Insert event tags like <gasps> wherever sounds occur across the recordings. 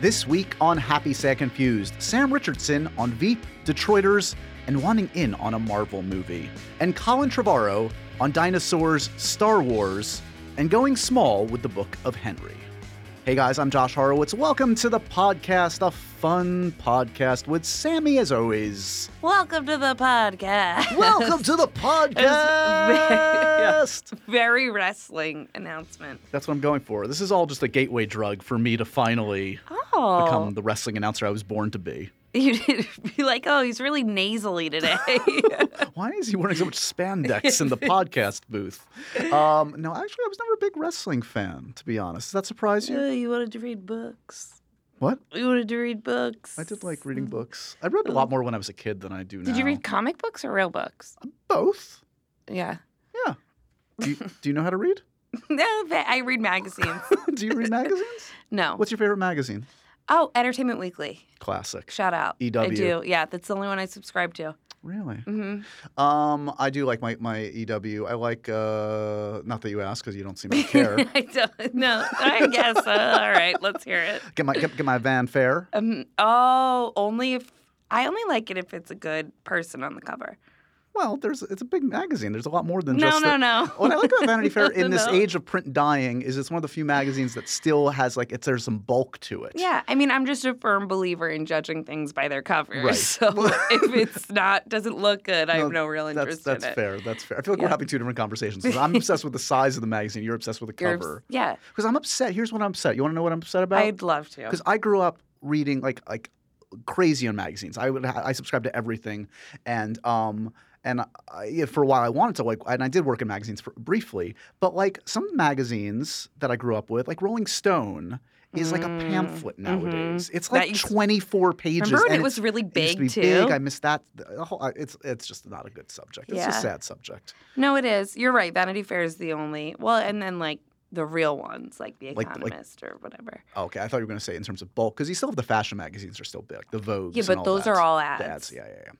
This week on Happy Sad Confused, Sam Richardson on Veep, Detroiters, and wanting in on a Marvel movie, and Colin Trevorrow on dinosaurs, Star Wars, and going small with the Book of Henry. Hey guys, I'm Josh Horowitz. Welcome to the podcast, a fun podcast with Sammy as always. Welcome to the podcast. Welcome to the <laughs> podcast. <laughs> Very wrestling announcement. That's what I'm going for. This is all just a gateway drug for me to finally Oh, become the wrestling announcer I was born to be. <laughs> you did be like, oh, he's really nasally today. <laughs> Why is he wearing so much spandex in the podcast booth? Um, no, actually, I was never a big wrestling fan, to be honest. Does that surprise you? Oh, you wanted to read books. What? You wanted to read books. I did like reading books. I read a lot more when I was a kid than I do now. Did you read comic books or real books? both? Yeah. Yeah. Do you, do you know how to read? <laughs> No, but I read magazines. do you read magazines? No. What's your favorite magazine? Oh, Entertainment Weekly. Classic. Shout out. EW. I do. Yeah, that's the only one I subscribe to. Really? hmm Um, I do like my, my EW. I like, uh, not that you ask because you don't seem to care. <laughs> I don't No, I guess. Uh, all right, let's hear it. get my get, get my Van Fair. Um, oh, only if I only like it if it's a good person on the cover. Well, there's it's a big magazine. There's a lot more than No, just no, the- no. <laughs> What I like about Vanity Fair <laughs> in this No. age of print dying is it's one of the few magazines that still has like it's there's some bulk to it. Yeah, I mean, I'm just a firm believer in judging things by their covers. Right. <laughs> So if it's not doesn't look good, I have no real interest that's in it. fair. That's fair. I feel like we're having two different conversations. I'm obsessed with the size of the magazine. You're obsessed with the You're cover. yeah, Because I'm upset. Here's what I'm upset. You want to know what I'm upset about? I'd love to. because I grew up reading like like crazy on magazines. I would I subscribed to everything, and um and I, yeah, for a while I wanted to like and I did work in magazines for, briefly, but like some magazines that I grew up with, like Rolling Stone. Is like a Mm, pamphlet nowadays. It's like used- 24 pages. Remember when it was really big to too? big. I missed that. Whole, it's it's just not a good subject. It's a sad subject. no, it is. You're right. Vanity Fair is the only. Well, and then like the real ones, like The Like- like- Economist or whatever. Okay, I thought you were going to say in terms of bulk because you still have the fashion magazines are still big, the Vogue. Yeah, but those are all ads. Yeah, yeah, yeah.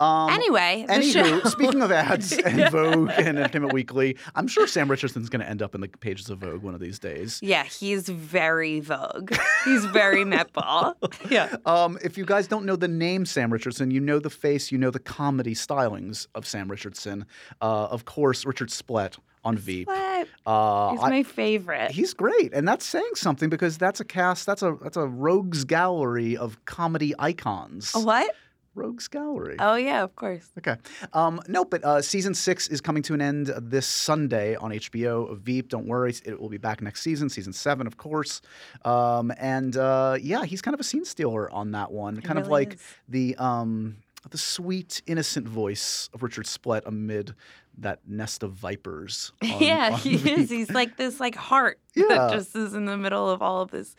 Um, Anyway, the Anywho, <laughs> speaking of ads <laughs> and Vogue and Entertainment Weekly, I'm sure Sam Richardson's going to end up in the pages of Vogue one of these days. Yeah, he's very Vogue. He's very Met Ball. <laughs> Yeah. Um, if you guys don't know the name Sam Richardson, you know the face, you know the comedy stylings of Sam Richardson. Uh, of course, Richard Splett on Veep. What? Uh, He's my favorite. He's great, and that's saying something because that's a cast. That's a that's a rogues gallery of comedy icons. A what? Rogues gallery. Oh yeah, of course. Okay. Um, no, but uh, season six is coming to an end this Sunday on HBO of Veep. Don't worry, it will be back next season, season seven, of course. Um, and uh, yeah, he's kind of a scene stealer on that one. kind of like is. the um, the sweet, innocent voice of Richard Splett amid that nest of vipers. <laughs> on- yeah, on he is. He's like this like heart <laughs> Yeah. that just is in the middle of all of this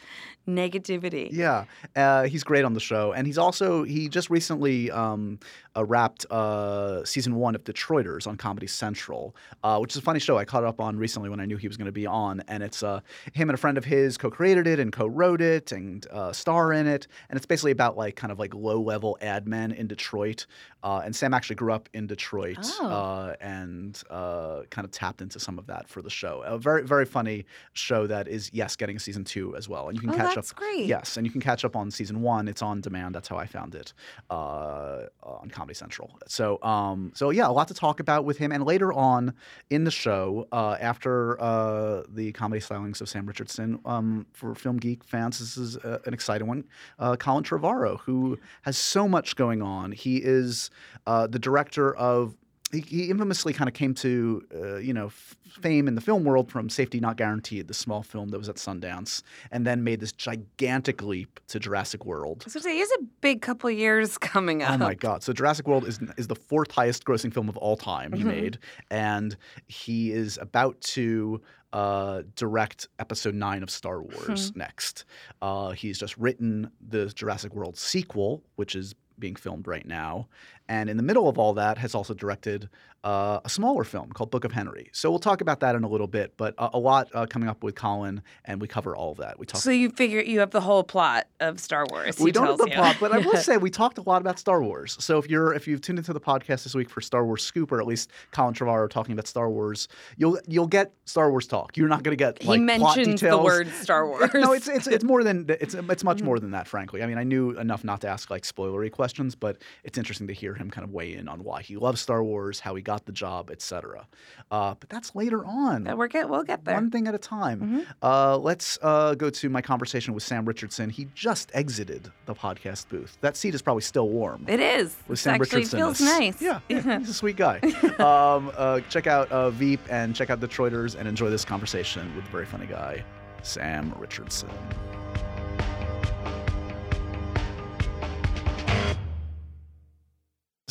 negativity. Yeah, uh, he's great on the show, and he's also he just recently um, uh, wrapped uh, season one of Detroiters on Comedy Central, uh, which is a funny show. I caught up on recently when I knew he was going to be on, and it's uh, him and a friend of his co-created it and co-wrote it and uh, star in it, and it's basically about like kind of like low-level ad men in Detroit. Uh, and Sam actually grew up in Detroit Oh. uh, and uh, kind of tapped into some of that for the show. A very very funny show that is yes getting a season two as well, and you can Oh, catch that's up. great. Yes, and you can catch up on season one. It's on demand. That's how I found it uh, on Comedy Central. So, um, so yeah, a lot to talk about with him. And later on in the show, uh, after uh, the comedy stylings of Sam Richardson, um, for Film Geek fans, this is uh, an exciting one. Uh, Colin Trevorrow, who has so much going on. He is uh, the director of he, he infamously kind of came to uh, you know f- fame in the film world from Safety Not Guaranteed, the small film that was at Sundance, and then made this gigantic leap to Jurassic World. I was he has a big couple years <laughs> coming up. Oh my God! So Jurassic World is is the fourth highest grossing film of all time he Mhm. made, and he is about to uh, direct Episode Nine of Star Wars next. Uh, he's just written the Jurassic World sequel, which is being filmed right now, and in the middle of all that, has also directed uh, a smaller film called Book of Henry. So we'll talk about that in a little bit, but a, a lot uh, coming up with Colin, and we cover all of that. We talk. So you figure you have the whole plot of Star Wars. we he don't have the you. plot, but I will <laughs> say we talked a lot about Star Wars. So if you're if you've tuned into the podcast this week for Star Wars Scoop, or at least Colin Trevorrow talking about Star Wars, you'll you'll get Star Wars talk. You're not going to get he like plot mentions the word Star <laughs> Wars. no, it's it's it's more than it's it's much Mm-hmm. more than that. Frankly, I mean, I knew enough not to ask like spoilery questions, but it's interesting to hear him kind of weigh in on why he loves Star Wars, how he got the job, etc. Uh, but that's later on. We're get, we'll get there. One thing at a time. Mm-hmm. Uh, let's uh, go to my conversation with Sam Richardson. He just exited the podcast booth. That seat is probably still warm. It is. with It Sam actually Richardson. feels It's- nice. Yeah, <laughs> yeah, he's a sweet guy. um, uh, check out uh, Veep and check out Detroiters and enjoy this conversation with the very funny guy, Sam Richardson.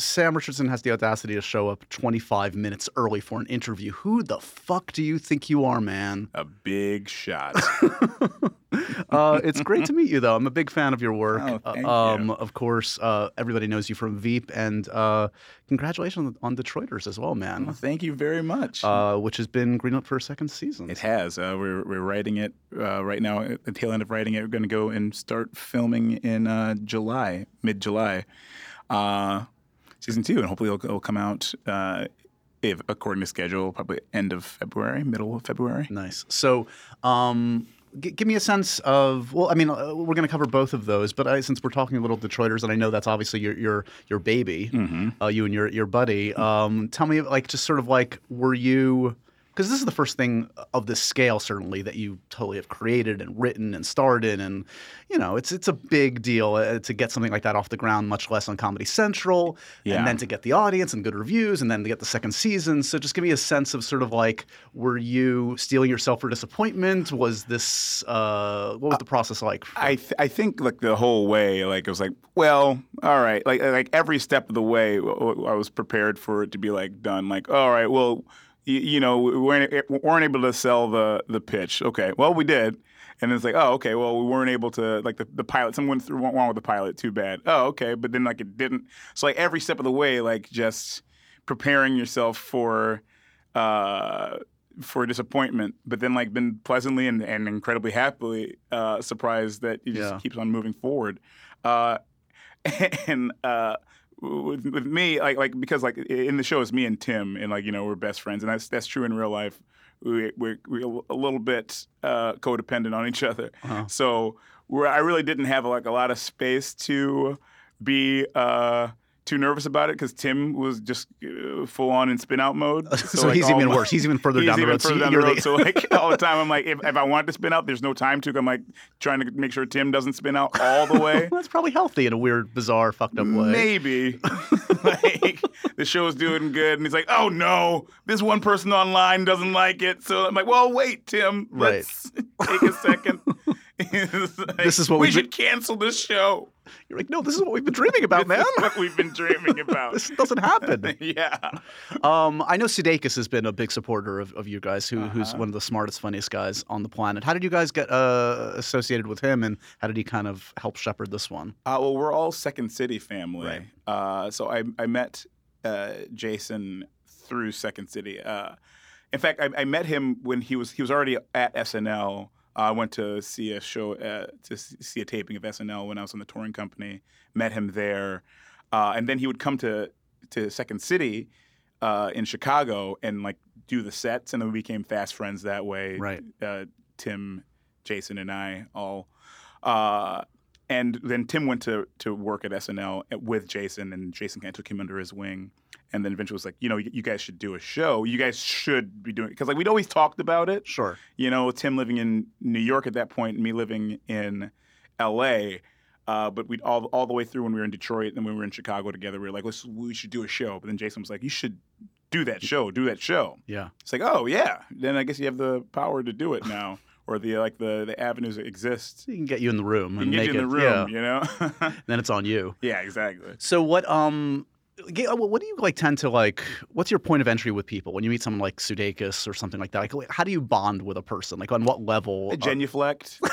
Sam Richardson has the audacity to show up 25 minutes early for an interview. Who the fuck do you think you are, man? A big shot. <laughs> uh, it's great to meet you, though. I'm a big fan of your work. Oh, thank you. um, Of course, uh, everybody knows you from Veep, and uh, congratulations on Detroiters as well, well, man. thank you very much. Uh, which has been greenlit for a second season. it has. Uh, we're we're writing it uh, right now. At the tail end of writing it, we're going to go and start filming in uh, July, mid July, uh, season two, and hopefully it'll, it'll come out. Uh, if according to schedule, probably end of February, middle of February. Nice. So, um, g- give me a sense of. Well, I mean, uh, we're going to cover both of those, but I, since we're talking a little Detroiters, and I know that's obviously your your your baby, uh, you and your your buddy. Um, tell me, like, just sort of like, were you? Because this is the first thing of this scale, certainly, that you totally have created and written and starred in, and you know, it's it's a big deal uh, to get something like that off the ground, much less on Comedy Central, Yeah. and then to get the audience and good reviews, and then to get the second season. So, just give me a sense of sort of like, were you stealing yourself for disappointment? Was this uh, what was the process like? I th- I think like the whole way, like it was like, well, all right, like like every step of the way, i was prepared for it to be like done. Like, all right, well, you, you know, we weren't, we weren't able to sell the the pitch. Okay, well, we did. And it's like, oh, okay. Well, we weren't able to like the, the pilot. Someone went wrong with the pilot. Too bad. Oh, okay. But then like it didn't. So like every step of the way, like just preparing yourself for uh, for disappointment, but then like been pleasantly and, and incredibly happily uh, surprised that it just Yeah. keeps on moving forward. Uh, <laughs> and uh, with, with me, like like because like in the show it's me and Tim, and like you know we're best friends, and that's that's true in real life. We, we're, we're a little bit uh, codependent on each other, Uh-huh. so I really didn't have like a lot of space to be. Uh, too nervous about it because Tim was just uh, full on in spin out mode. <laughs> So, like, he's even my- worse. He's even further <laughs> He's down the even road. So further down the road. the- So like <laughs> all the time, I'm like, if, if I want to spin out, there's no time to. I'm like trying to make sure Tim doesn't spin out all the way. That's probably healthy in a weird, bizarre, fucked up way. Maybe like the show's doing good, and he's like, "Oh no, this one person online doesn't like it." So I'm like, "Well, wait, Tim, Right. let's take a second. Like, This is what we should cancel this show. You're like, no, this is what we've been <laughs> dreaming about, man. This is what we've been dreaming about. <laughs> this doesn't happen. <laughs> yeah, Um, I know Sudeikis has been a big supporter of, of you guys, who, who's Uh-huh. one of the smartest, funniest guys on the planet. How did you guys get uh, associated with him, and how did he kind of help shepherd this one? Uh, well, we're all Second City family. Right. Uh, so I, I met uh, Jason through Second City. Uh, in fact, I, I met him when he was he was already at SNL. I went to see a show uh, to see a taping of SNL when I was in the touring company. Met him there, uh, and then he would come to to Second City uh, in Chicago and like do the sets, and then we became fast friends that way. Right. Uh, Tim, Jason, and I all. Uh, and then Tim went to to work at SNL with Jason, and Jason kind of took him under his wing. And then eventually was like, you know, you, you guys should do a show. You guys should be doing it because like we'd always talked about it. Sure. You know, Tim living in New York at that point, and me living in L.A. Uh, but we all all the way through when we were in Detroit and when we were in Chicago together, we were like, let's we should do a show. But then Jason was like, you should do that show, do that show. Yeah. It's like, oh yeah, then I guess you have the power to do it now, <laughs> or the like the the avenues that exist. He can get you in the room You and can get make you in it. the room, Yeah. you know. <laughs> Then it's on you. yeah, exactly. So what? Um. Uh, What do you like tend to like? What's your point of entry with people when you meet someone like Sudeikis or something like that? Like, how do you bond with a person? Like, on what level? uh, Genuflect. <laughs>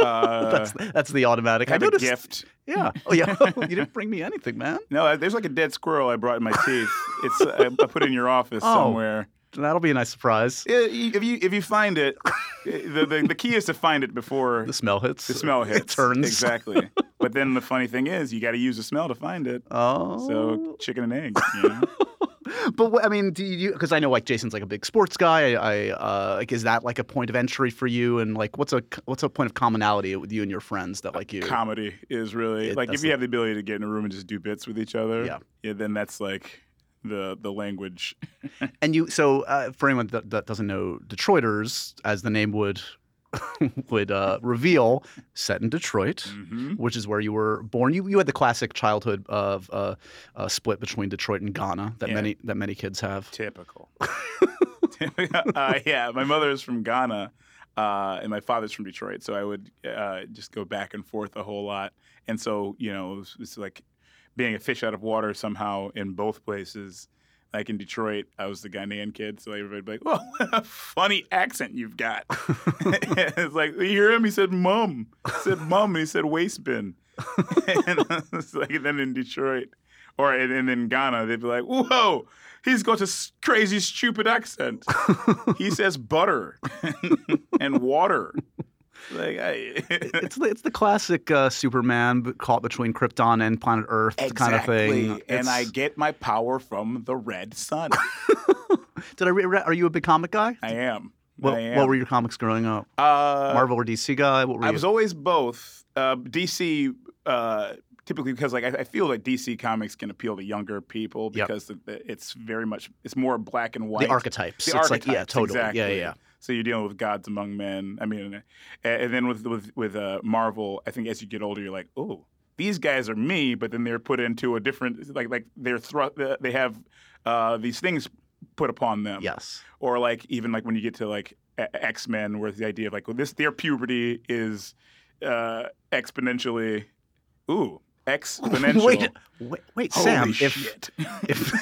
Uh, that's that's the automatic. I have I a noticed. gift. Yeah. Oh yeah. <laughs> you didn't bring me anything, man. No, uh, there's like a dead squirrel I brought in my teeth. It's I, I put it in your office Oh. somewhere. That'll be a nice surprise. Yeah, If you if you find it, <laughs> the, the the key is to find it before The smell hits. the smell hits. It turns. exactly. But then the funny thing is, you got to use the smell to find it. Oh. So chicken and egg. You know? <laughs> But I mean, do you? Because I know like Jason's like a big sports guy. I, I uh, like is that like a point of entry for you? And like, what's a what's a point of commonality with you and your friends that like you? Comedy is really It- like if you the- have the ability to get in a room and just do bits with each other. Yeah. Yeah. Then that's like the the language. <laughs> And you, so uh, for anyone that, that doesn't know, Detroiters, as the name would <laughs> would uh, reveal, set in Detroit, hmm which is where you were born. You you had the classic childhood of uh, uh, split between Detroit and Ghana that Yeah. many that many kids have. Typical. <laughs> <laughs> uh, yeah, my mother is from Ghana, uh, and my father's from Detroit. So I would uh, just go back and forth a whole lot. And so you know, it was, it's like being a fish out of water somehow in both places. Like in Detroit, I was the Ghanaian kid, so everybody'd be like, "Oh, <laughs> what a funny accent you've got." <laughs> it's like you hear him. He said "mum," he said "mum," and he said "waste bin." <laughs> and it's like then in Detroit, or and, and in Ghana, they'd be like, "Whoa, he's got a crazy, stupid accent." he says butter and water. Like, I, it's <laughs> the, it's the classic uh, Superman caught between Krypton and planet Earth kind of thing. And I get my power from the red sun. <laughs> did I re- re- are you a big comic guy? I am. What, I am. what were your comics growing up? uh, Marvel or DC guy? What were I you? was always both. Uh, DC, uh, typically because like I, I feel like DC comics can appeal to younger people because the, it's very much it's more black and white. the archetypes. The it's like yeah, totally. exactly. Yeah, yeah. So you're dealing with gods among men. I mean, and, and then with with with uh, Marvel, I think as you get older, you're like, oh, these guys are me, but then they're put into a different like like they're thr- they have uh, these things put upon them. Yes. Or like even like when you get to like X Men, where the idea of like well, this their puberty is uh, exponentially, ooh, <laughs> exponential. wait, wait, wait, Holy Sam. If shit. if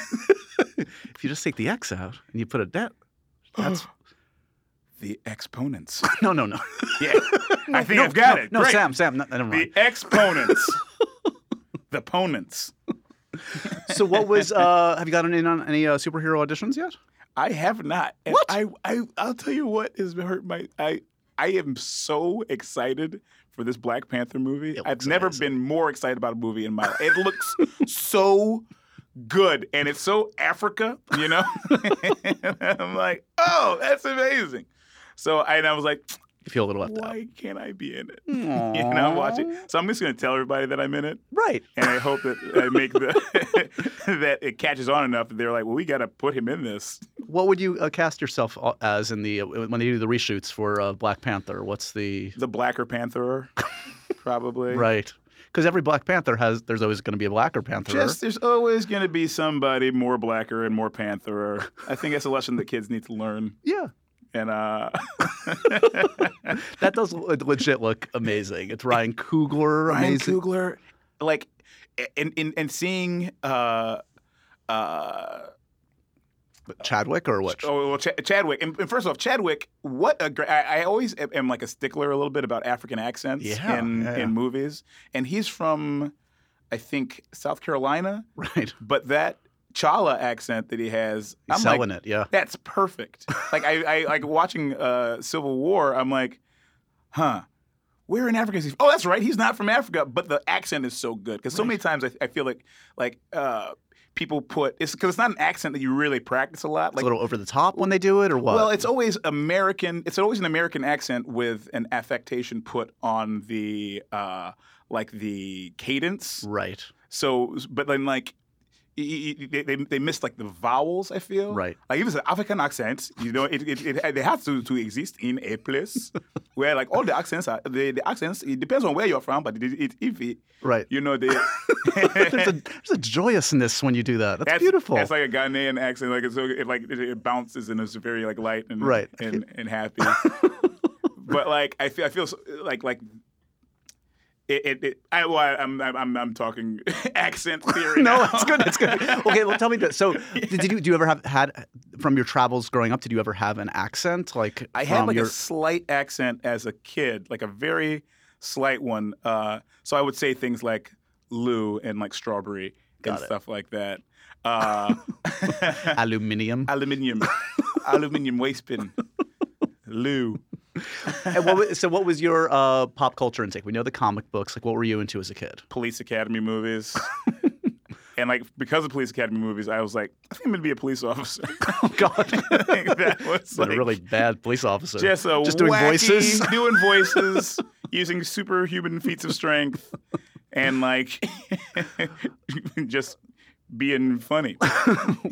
<laughs> if you just take the X out and you put a debt, <gasps> that's the exponents. <laughs> no, no, no. <laughs> Yeah, <laughs> I think no, I've got no, it. No, Great. Sam, Sam, no, never mind. The exponents. the opponents. So, what was? uh Have you gotten in on any uh, superhero auditions yet? I have not. And What? I, I I'll tell you what has hurt my I I am so excited for this Black Panther movie. I've never amazing. been more excited about a movie in my life. It looks so good and it's so Africa, you know? I'm like, oh, that's amazing. So I, and I was like, <tsk> You feel a little left out. why can't I be in it? <laughs> You know, watch it. So I'm just gonna tell everybody that I'm in it. Right. and I hope that I make the <laughs> that it catches on enough that they're like, well, we got to put him in this. What would you uh, cast yourself uh, as in the uh, when they do the reshoots for uh, Black Panther? What's the The Blacker Panther, <laughs> probably. right? Because every Black Panther has there's always going to be a Blacker Panther. Just there's always going to be somebody more blacker and more panther. I think that's a lesson that kids need to learn. yeah, And uh, <laughs> that does legit look amazing. It's Ryan Coogler, Ryan amazing. Coogler, like, and and and seeing uh, uh, Chadwick or what? Oh well, Ch- Chadwick. And, and first off, Chadwick. What a great! I, I always am, am like a stickler a little bit about African accents Yeah, in yeah, yeah. in movies, and he's from, I think, South Carolina. Right, But that T'Challa accent that he has, He's I'm selling like, it. Yeah, that's perfect. like I, I like watching uh, Civil War. I'm like, huh. Where in Africa is he? Oh, that's right. He's not from Africa, but the accent is so good. Because so many times I, I feel like like uh, people put it's because it's not an accent that you really practice a lot. it's Like a little over the top when they do it, or what? well, it's always American. It's always an American accent with an affectation put on the uh, like the cadence. right, So, but then like they, they they missed like the vowels. I feel right. like if it's an African accent, you know, it it, it they have to, to exist in a place <laughs> where like all the accents are the, the accents. It depends on where you're from, but it, it, if it, Right. you know, they, <laughs> there's a there's a joyousness when you do that. That's, beautiful. That's like a Ghanaian accent. Like it's so it like it, it bounces and it's very like light and Right. and, and happy. <laughs> but like I feel I feel so, like like. It, it, it I, well, I- I'm, I'm, I'm, I'm talking <laughs> accent <laughs> theory. no, now. it's good. It's good. <laughs> Okay, well, tell me this. So, did you do you ever have had from your travels growing up? Did you ever have an accent like I had like your? a slight accent as a kid, like a very slight one. Uh, so I would say things like loo and like strawberry Got and it. stuff like that. Uh, Aluminium. aluminium, aluminium waste bin. loo. <laughs> And what was, so, what was your uh, pop culture intake? We know the comic books. Like, what were you into as a kid? Police Academy movies. <laughs> and like because of Police Academy movies, I was like, I think I'm gonna be a police officer. <laughs> Oh God, that was like a really bad police officer. just a just doing wacky- voices. doing voices, using superhuman feats of strength, and like just being funny. <laughs>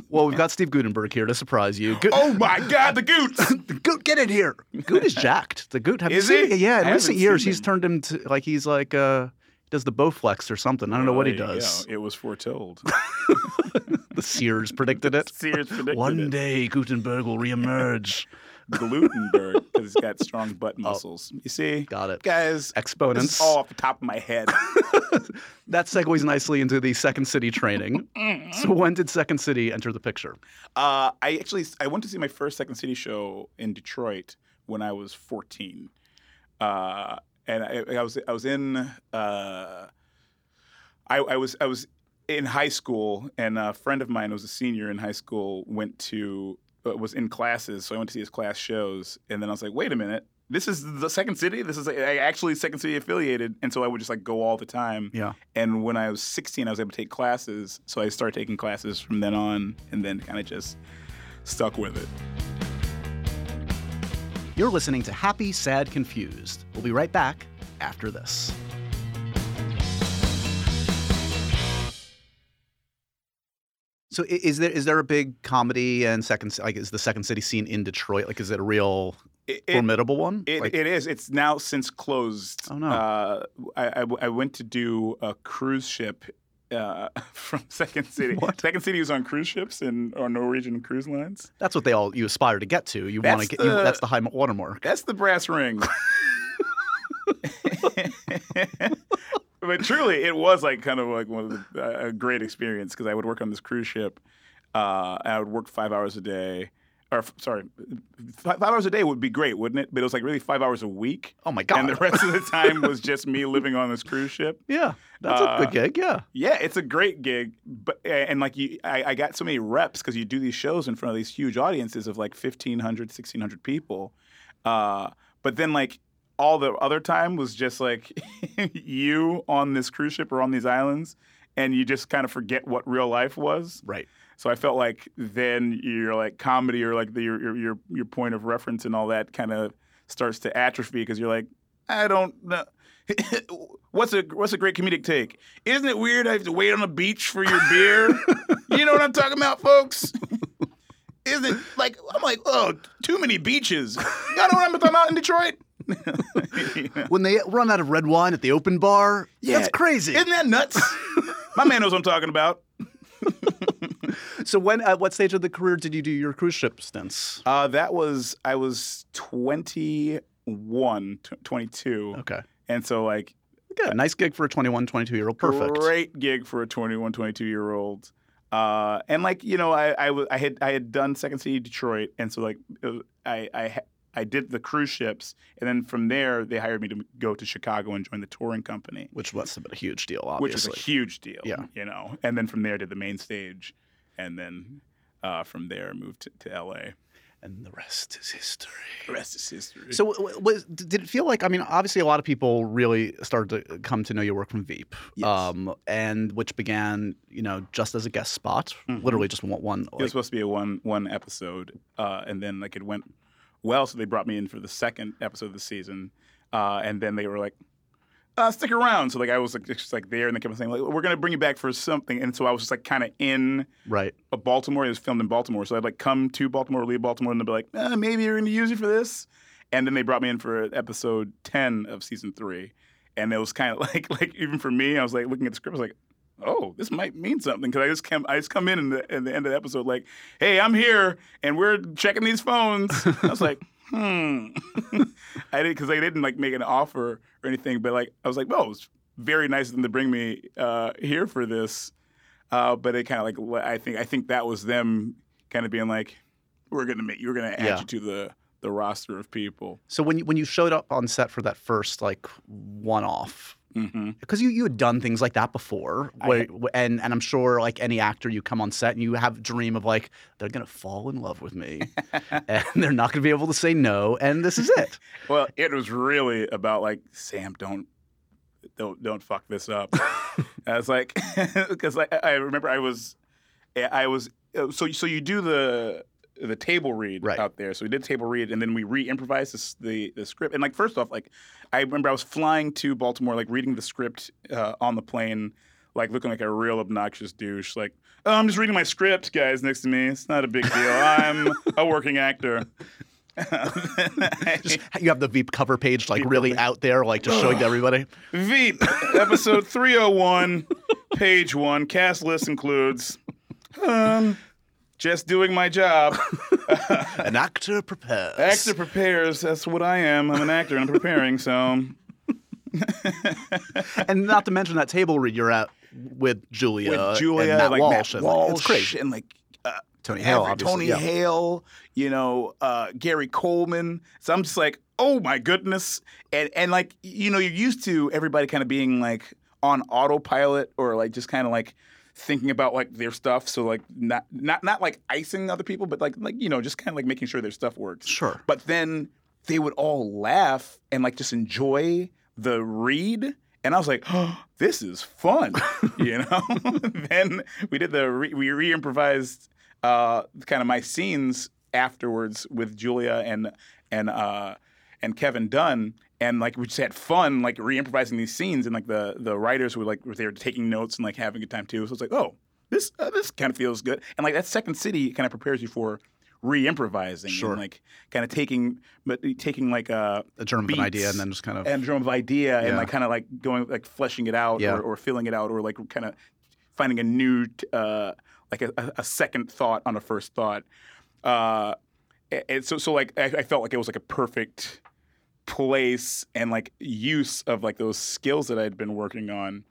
Well, we've got Steve Guttenberg here to surprise you. Go- Oh my God, the goots! <laughs> Goot, get in here. Goot is jacked. The Goot. Have Is you seen? he? Yeah, in recent years, he's turned him to like he's like uh does the Bowflex or something. I don't know what he you does. It was foretold. <laughs> The seers predicted it. seers predicted One it. day Guttenberg will reemerge. Glutenberg because he's got strong butt <laughs> muscles. You see, Oh. Got it. guys. Exponents. all off the top of my head. <laughs> That segues nicely into the Second City training. <laughs> so when did Second City enter the picture? Uh, I actually I went to see my first Second City show in Detroit when I was 14, uh, and I, I was I was in uh, I, I was I was in high school, and a friend of mine who was a senior in high school went to Uh, was in classes, so I went to see his class shows, and then I was like, wait a minute. This is the Second City. This is I actually Second City affiliated, and so I would just like go all the time. Yeah. And when I was 16, I was able to take classes. So I started taking classes from then on and then kind of just stuck with it. You're listening to Happy, Sad, Confused. We'll be right back after this. So is there is there a big comedy and second like is the Second City scene in Detroit like is it a real It, formidable one? it, like, it is. It's now since closed. Oh, no. Uh, I, I, I went to do a cruise ship uh, <laughs> from Second City. What? Second City was on cruise ships and on Norwegian cruise lines. that's what they all you aspire to get to. You want to get you, that's the high watermark. That's the brass ring. <laughs> <laughs> but truly, it was like kind of like one of the, a great experience because I would work on this cruise ship. Uh, I would work five hours a day, or f- sorry, five, five hours a day would be great, wouldn't it? But it was like really five hours a week, Oh my god. and the rest of the time was just me living on this cruise ship. <laughs> yeah. That's Uh, a good gig, yeah. Yeah, it's a great gig, but and like you, I, I got so many reps because you do these shows in front of these huge audiences of like 1,500, 1,600 people. Uh, but then like all the other time was just like <laughs> you on this cruise ship or on these islands, and you just kind of forget what real life was. Right. So I felt like then your like comedy or like the, your your your your point of reference and all that kind of starts to atrophy because you're like, I don't know. <laughs> what's a what's a great comedic take? Isn't it weird I have to wait on the beach for your beer? <laughs> you know what I'm talking about, folks? Isn't it like I'm like, oh, too many beaches. You know what I'm talking about in Detroit? <laughs> When they run out of red wine at the open bar, Yeah. that's crazy. Isn't that nuts? <laughs> My man knows what I'm talking about. <laughs> so when at what stage of the career did you do your cruise ship stints? Uh, that was I was 21, tw- 22. Okay. And so like Good. Nice gig for a 21, 22 year old. Perfect. great gig for a 21, 22 year old. Uh, and like you know, I, I, I had I had done Second City Detroit, and so like I I I did the cruise ships, and then from there they hired me to go to Chicago and join the touring company, Which was a huge deal, which was a huge deal. Yeah. you know. And then from there did the main stage, and then uh, from there moved to, to L.A. and the rest is history. The rest is history. So, was, did it feel like? I mean, obviously, a lot of people really started to come to know your work from Veep, Yes. um, and which began, you know, just as a guest spot, Mhm. literally just one. one it was supposed to be a one one episode, uh, and then like it went well, so they brought me in for the second episode of the season, uh, and then they were like, uh, "Stick around." So like I was like just like there, and they kept saying like, "We're gonna bring you back for something," and so I was just like kind of in right. a Baltimore. It was filmed in Baltimore, so I'd like come to Baltimore, leave Baltimore, and they'd be like, eh, "Maybe you're gonna use it for this," and then they brought me in for episode ten of season three, and it was kind of <laughs> like like even for me, I was like looking at the script, I was like oh, this might mean something because I just come, I just come in in the, the end of the episode like, hey, I'm here and we're checking these phones. I was like, <laughs> hmm. <laughs> I did because they didn't like make an offer or anything, but like I was like, well, it's very nice of them to bring me uh, here for this. Uh, but it kind of like I think I think that was them kind of being like, we're gonna make you're gonna add Yeah. you to the the roster of people. So when you, when you showed up on set for that first like one off, hmm because you, you had done things like that before, where, and and I'm sure like any actor, you come on set and you have a dream of like they're gonna fall in love with me, <laughs> and they're not gonna be able to say no, and this is it. <laughs> Well, it was really about like Sam, don't don't don't fuck this up. <laughs> I was like, because I, I remember I was, I was uh, so so you do the the table read Right. out there. So we did table read, and then we re-improvised this, the the script. And like first off, like I remember I was flying to Baltimore, like reading the script uh, on the plane. Like looking like a real obnoxious douche. Like, oh, I'm just reading my script, guys, next to me. It's not a big deal. I'm a working actor. Just, you have the Veep cover page like really out there, like just showing to everybody. Veep, episode 301, page one. Cast list includes um, just doing my job. <laughs> An actor prepares. Actor prepares. That's what I am. I'm an actor and I'm preparing. So <laughs> and not to mention that table read you're at with Julia, with Julia, and Matt like Walsh, Matt and, like, Walsh, it's crazy. and like uh, Tony Hale, every- obviously. Tony yeah. Hale, you know, uh, Gary Coleman. So I'm just like, oh my goodness, and and like you know, you're used to everybody kind of being like on autopilot or like just kind of like thinking about like their stuff. So like not not not like icing other people, but like like you know, just kind of like making sure their stuff works. Sure. But then they would all laugh and like just enjoy the read. And I was like, oh, this is fun, <laughs> you know. <laughs> then we did the re- we re-improvised uh, kind of my scenes afterwards with Julia and and uh, and Kevin Dunn, and like we just had fun like re-improvising these scenes, and like the the writers were like were there taking notes and like having a good time too. So it's like, oh, this uh, this kind of feels good, and like that second city kind of prepares you for re-improvising, Sure. and like kind of taking but taking like uh A germ of an idea, and then just kind of and germ of idea and like kind of like going like fleshing it out Yeah. or, or filling it out or like kind of finding a new t- uh like a, a- a second thought on a first thought uh and so so like I, I felt like it was like a perfect place and like use of like those skills that I'd been working on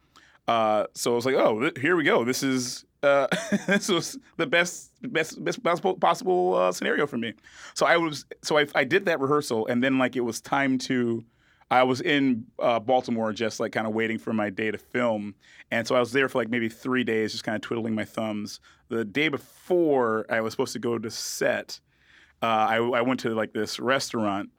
uh so I was like oh th- here we go this is uh, <laughs> this was the best, best, best possible, possible uh, scenario for me. So I was, so I, I did that rehearsal, and then like it was time to. I was in uh, Baltimore, just like kind of waiting for my day to film, and so I was there for like maybe three days, just kind of twiddling my thumbs. The day before I was supposed to go to set, uh, I, I went to like this restaurant,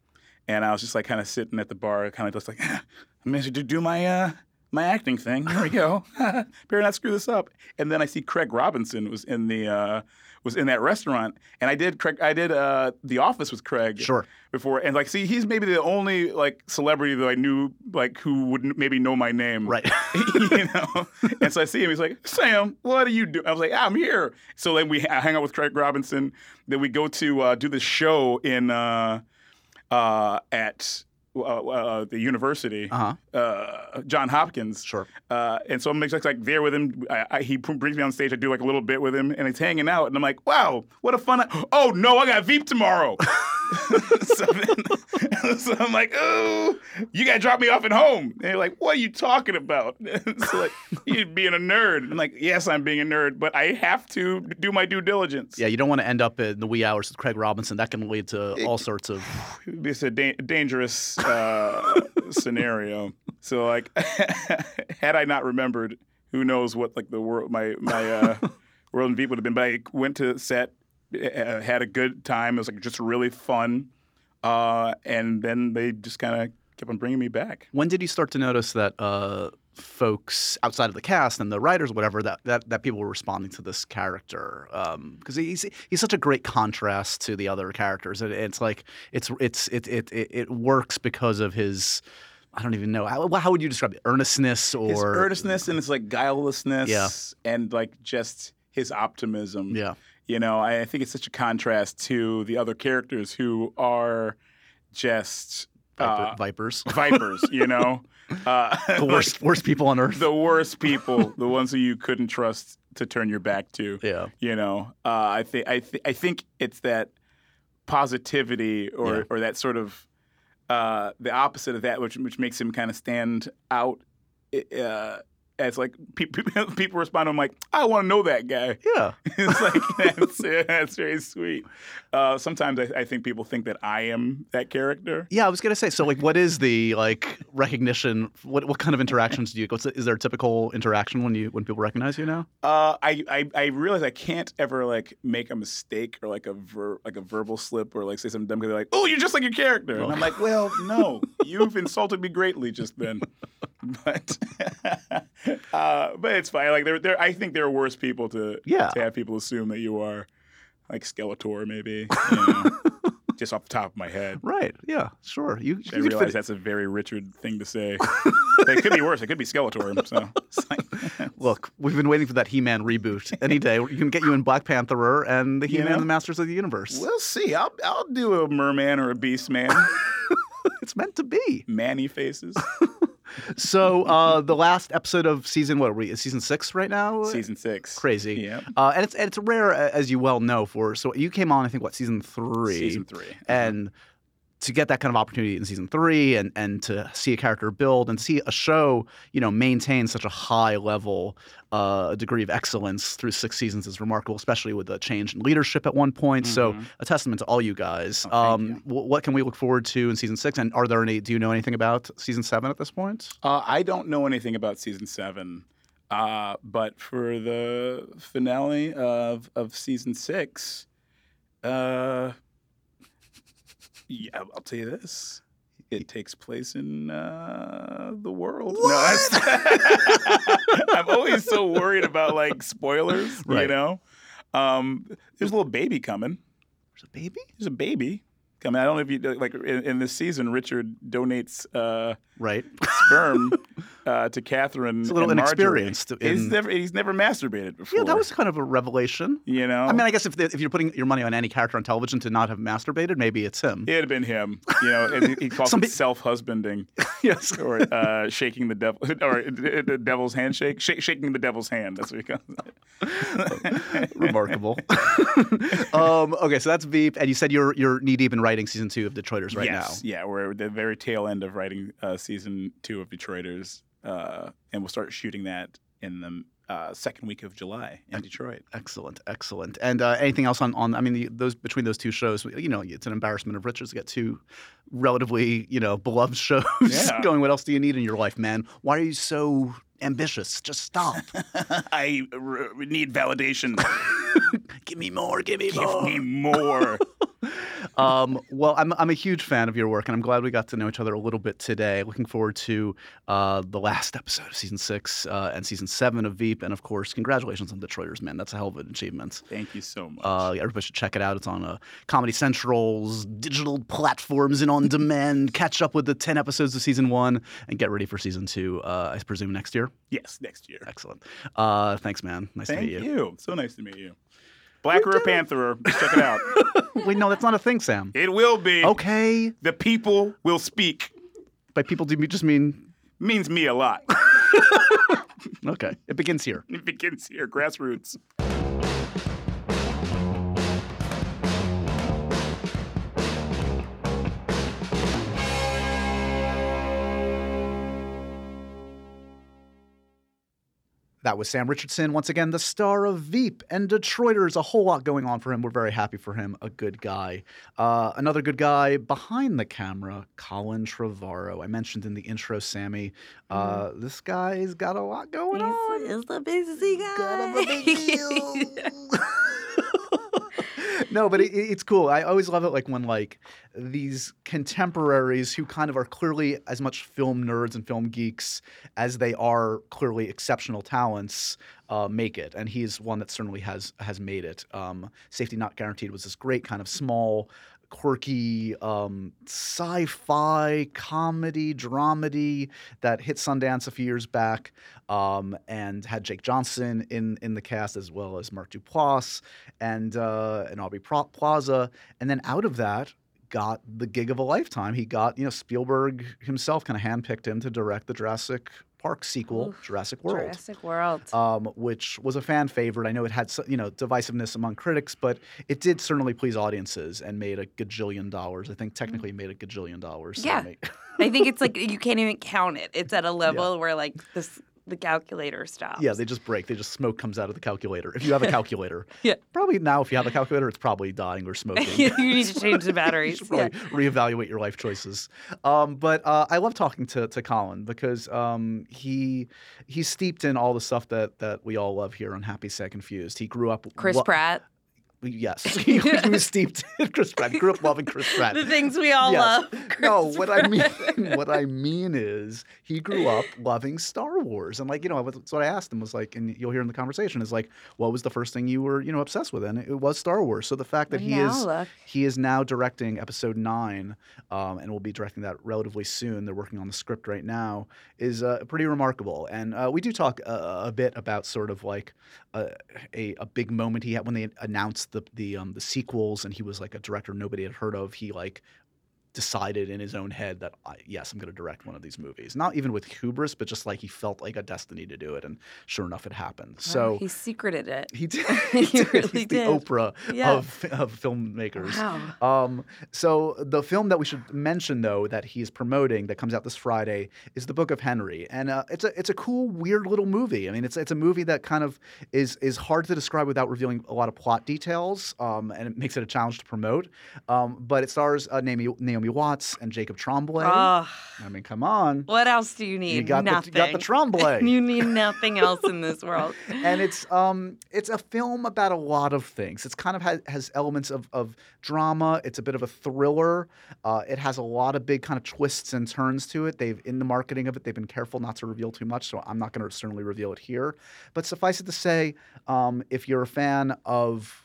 and I was just like kind of sitting at the bar, kind of just like, I'm going to do my uh, my acting thing. Here we go. <laughs> <laughs> Better not screw this up. And then I see Craig Robinson was in the uh, was in that restaurant, and I did Craig. I did uh, The Office with Craig Sure. before, and like, see, he's maybe the only like celebrity that I knew like who would maybe know my name, Right. <laughs> you know. And so I see him. He's like, Sam, what are you doing? I was like, I'm here. So then we I hang out with Craig Robinson. Then we go to uh, do this show in uh, uh, at uh, uh, the university, Uh huh. uh, John Hopkins. Sure. Uh, and so I'm just like there with him. I, I, he brings me on stage. I do like a little bit with him, and he's hanging out. And I'm like, wow, what a fun! Oh no, I got Veep tomorrow. <laughs> <laughs> so, <laughs> so I'm like, oh, you gotta drop me off at home. And they're like, what are you talking about? <laughs> so like, you're being a nerd. I'm like, yes, I'm being a nerd, but I have to do my due diligence. Yeah, you don't want to end up in the wee hours with Craig Robinson. That can lead to all sorts of. <sighs> it's a da- dangerous uh, scenario. So like, had I not remembered, who knows what like the world my my uh, world and Veep would have been. But I went to set, uh, had a good time. It was like just really fun, uh, and then they just kind of kept on bringing me back. When did you start to notice that uh, folks outside of the cast and the writers, whatever, that that, that people were responding to this character? Because he's he's such a great contrast to the other characters. And it's like it's it's it it it, it works because of his. I don't even know how, how would you describe it? Earnestness or His earnestness and his like guilelessness, Yeah. and like just his optimism. Yeah, You know, I think it's such a contrast to the other characters who are just Viper, uh, vipers, <laughs> vipers. You know, uh, the <laughs> worst worst people on earth. the worst people, the ones who you couldn't trust to turn your back to. yeah, You know, uh, I think I th- I think it's that positivity or Yeah. or that sort of uh, the opposite of that, which which makes him kind of stand out. It's like people <laughs> people respond. I'm like, I want to know that guy. Yeah. <laughs> it's like <laughs> that's that's very sweet. Uh, sometimes I, I think people think that I am that character. Yeah, I was gonna say. So, like, what is the like recognition? What what kind of interactions do you? What's the, is there a typical interaction when you when people recognize you now? Uh, I, I I realize I can't ever like make a mistake or like a ver- like a verbal slip or like say something dumb because they're like, oh, you're just like your character, and I'm like, well, no, you've insulted me greatly just then. But <laughs> uh, but it's fine. Like there there I think there are worse people to Yeah. to have people assume that you are like Skeletor maybe. you <laughs> know, just off the top of my head. Right. Yeah. Sure. You. I you realize that's a very Richard thing to say. <laughs> It could be worse. It could be Skeletor. So like, Look, we've been waiting for that He-Man reboot. Any day, we can get you in Black Panther and the He-Man know? the Masters of the Universe. we'll see. I'll I'll do a merman or a beast man. It's meant to be. Man-E-Faces. So, uh, the last episode of season what are we? Season six right now. Season six. Crazy. Yeah. Uh, and it's and it's rare, uh, as you well know. For so you came on, I think, what season three? Season three. and to get that kind of opportunity in season three and and to see a character build and see a show you know maintain such a high level uh, degree of excellence through six seasons is remarkable especially with the change in leadership at one point. So Mhm. a testament to all you guys. Oh, um, you. wh- what can we look forward to in season six? And are there any do you know anything about season seven at this point? Uh, I don't know anything about season seven, uh, but for the finale of of season six, uh, yeah, I'll tell you this: it takes place in uh, the world. No, that's- <laughs> I'm always so worried about like spoilers. You Right. know, um, there's a little baby coming. there's a baby There's a baby coming. I don't know if you like in, in this season. Richard donates. Uh, right sperm <laughs> uh, to Catherine. It's a little inexperienced He's never he's never masturbated before. yeah that was kind of a revelation you know. I mean, I guess if, the, if you're putting your money on any character on television to not have masturbated, maybe it's him. it had been him. You know, and he- calls Somebody- it self-husbanding <laughs> yes. or uh, shaking the devil <laughs> or the devil's handshake, Sh- shaking the devil's hand. That's what he calls it. Remarkable. um, okay, so that's Veep, and you said you're you're knee deep in writing season two of Detroiters right now. yes, yeah, we're at the very tail end of writing uh, season two of Detroiters, uh, and we'll start shooting that in the uh, second week of July in Detroit. Excellent, excellent. And uh, anything else on on? I mean, the, those between those two shows, you know, it's an embarrassment of riches to get two relatively you know beloved shows Yeah. <laughs> going. What else do you need in your life, man? Why are you so ambitious? Just stop. <laughs> I r- need validation. <laughs> give me more. Give me Give more. Give me more. Um, well, I'm, I'm a huge fan of your work, and I'm glad we got to know each other a little bit today. Looking forward to uh, the last episode of season six uh, and season seven of Veep, and of course, congratulations on Detroiters, man. That's a hell of an achievement. Thank you so much. Uh, everybody should check it out. It's on uh, Comedy Central's digital platforms and on demand. <laughs> Catch up with the 10 episodes of season one and get ready for season two, uh, I presume, next year. yes, next year. Excellent. Uh, thanks, man. Nice Thank to meet you. you. So nice to meet you. Black or a Panther, check it out. <laughs> Wait, no, that's not a thing, Sam. It will be. Okay. The people will speak. By people, do you just mean Means me a lot. <laughs> Okay, it begins here. it begins here, grassroots. That was Sam Richardson, once again, the star of Veep and Detroiters. A whole lot going on for him. We're very happy for him. A good guy. Uh, another good guy behind the camera, Colin Trevorrow. I mentioned in the intro, Sammy. Uh, This guy's got a lot going on. He's, he's the busy guy. A big deal. <laughs> no, but it, it- it's cool. I always love it, like when like these contemporaries who kind of are clearly as much film nerds and film geeks as they are clearly exceptional talents uh, make it, and he's one that certainly has has made it. Um, Safety Not Guaranteed was this great kind of small. Quirky um, sci-fi comedy dramedy that hit Sundance a few years back, um, and had Jake Johnson in in the cast as well as Mark Duplass and uh, and Aubrey Plaza, and then out of that got the gig of a lifetime. He got you know Spielberg himself kind of handpicked him to direct the Jurassic Park sequel, Oof, Jurassic World. Jurassic World. Um, which was a fan favorite. I know it had you know divisiveness among critics, but it did certainly please audiences and made a gajillion dollars. I think technically made a gajillion dollars. Yeah. I think it's <laughs> like you can't even count it. It's at a level where like this the calculator stops. Yeah, they just break. They just smoke comes out of the calculator. If you have a <laughs> calculator, Yeah. Probably now, if you have a calculator, it's probably dying or <laughs> smoking. you need to change the <laughs> you batteries. should Yeah. reevaluate your life choices. Um, but uh, I love talking to, to Colin because um, he he's steeped in all the stuff that that we all love here on Happy Sad Confused. He grew up Chris lo- Pratt. Yes, <laughs> <laughs> he, was steeped in <laughs> Chris Pratt. Grew up loving Chris Pratt. The things we all Yes. love. No, Chris what I mean, what I mean is, he grew up loving Star Wars, and like you know, that's what I asked him was like, and you'll hear in the conversation is like, what was the first thing you were you know obsessed with, and it was Star Wars. So the fact that he is look. he is now directing episode nine, um, and will be directing that relatively soon. They're working on the script right now. Is uh, pretty remarkable, and uh, we do talk uh, a bit about sort of like a, a a big moment he had when they announced the the um, the sequels, and he was like a director nobody had heard of. He like decided in his own head that I, yes, I'm going to direct one of these movies. Not even with hubris, but just like he felt like a destiny to do it, and sure enough, it happened. So he secreted it. he did. <laughs> <laughs> He did. really He's the did. Oprah Yeah. of of filmmakers. Wow. Um, so the film that we should mention though that he's promoting that comes out this Friday is the Book of Henry, and uh, it's a it's a cool, weird little movie. I mean, it's it's a movie that kind of is is hard to describe without revealing a lot of plot details, um, and it makes it a challenge to promote. Um, but it stars uh, Naomi Naomi Watts and Jacob Tremblay. Ugh. I mean, come on. what else do you need? You got the- nothing. you got the Tremblay. <laughs> you need nothing else in this world. <laughs> and it's um it's a film about a lot of things. It's kind of has, has elements of, of drama. It's a bit of a thriller. Uh, it has a lot of big kind of twists and turns to it. They've in the marketing of it, they've been careful not to reveal too much, so I'm not going to certainly reveal it here. But suffice it to say, um, if you're a fan of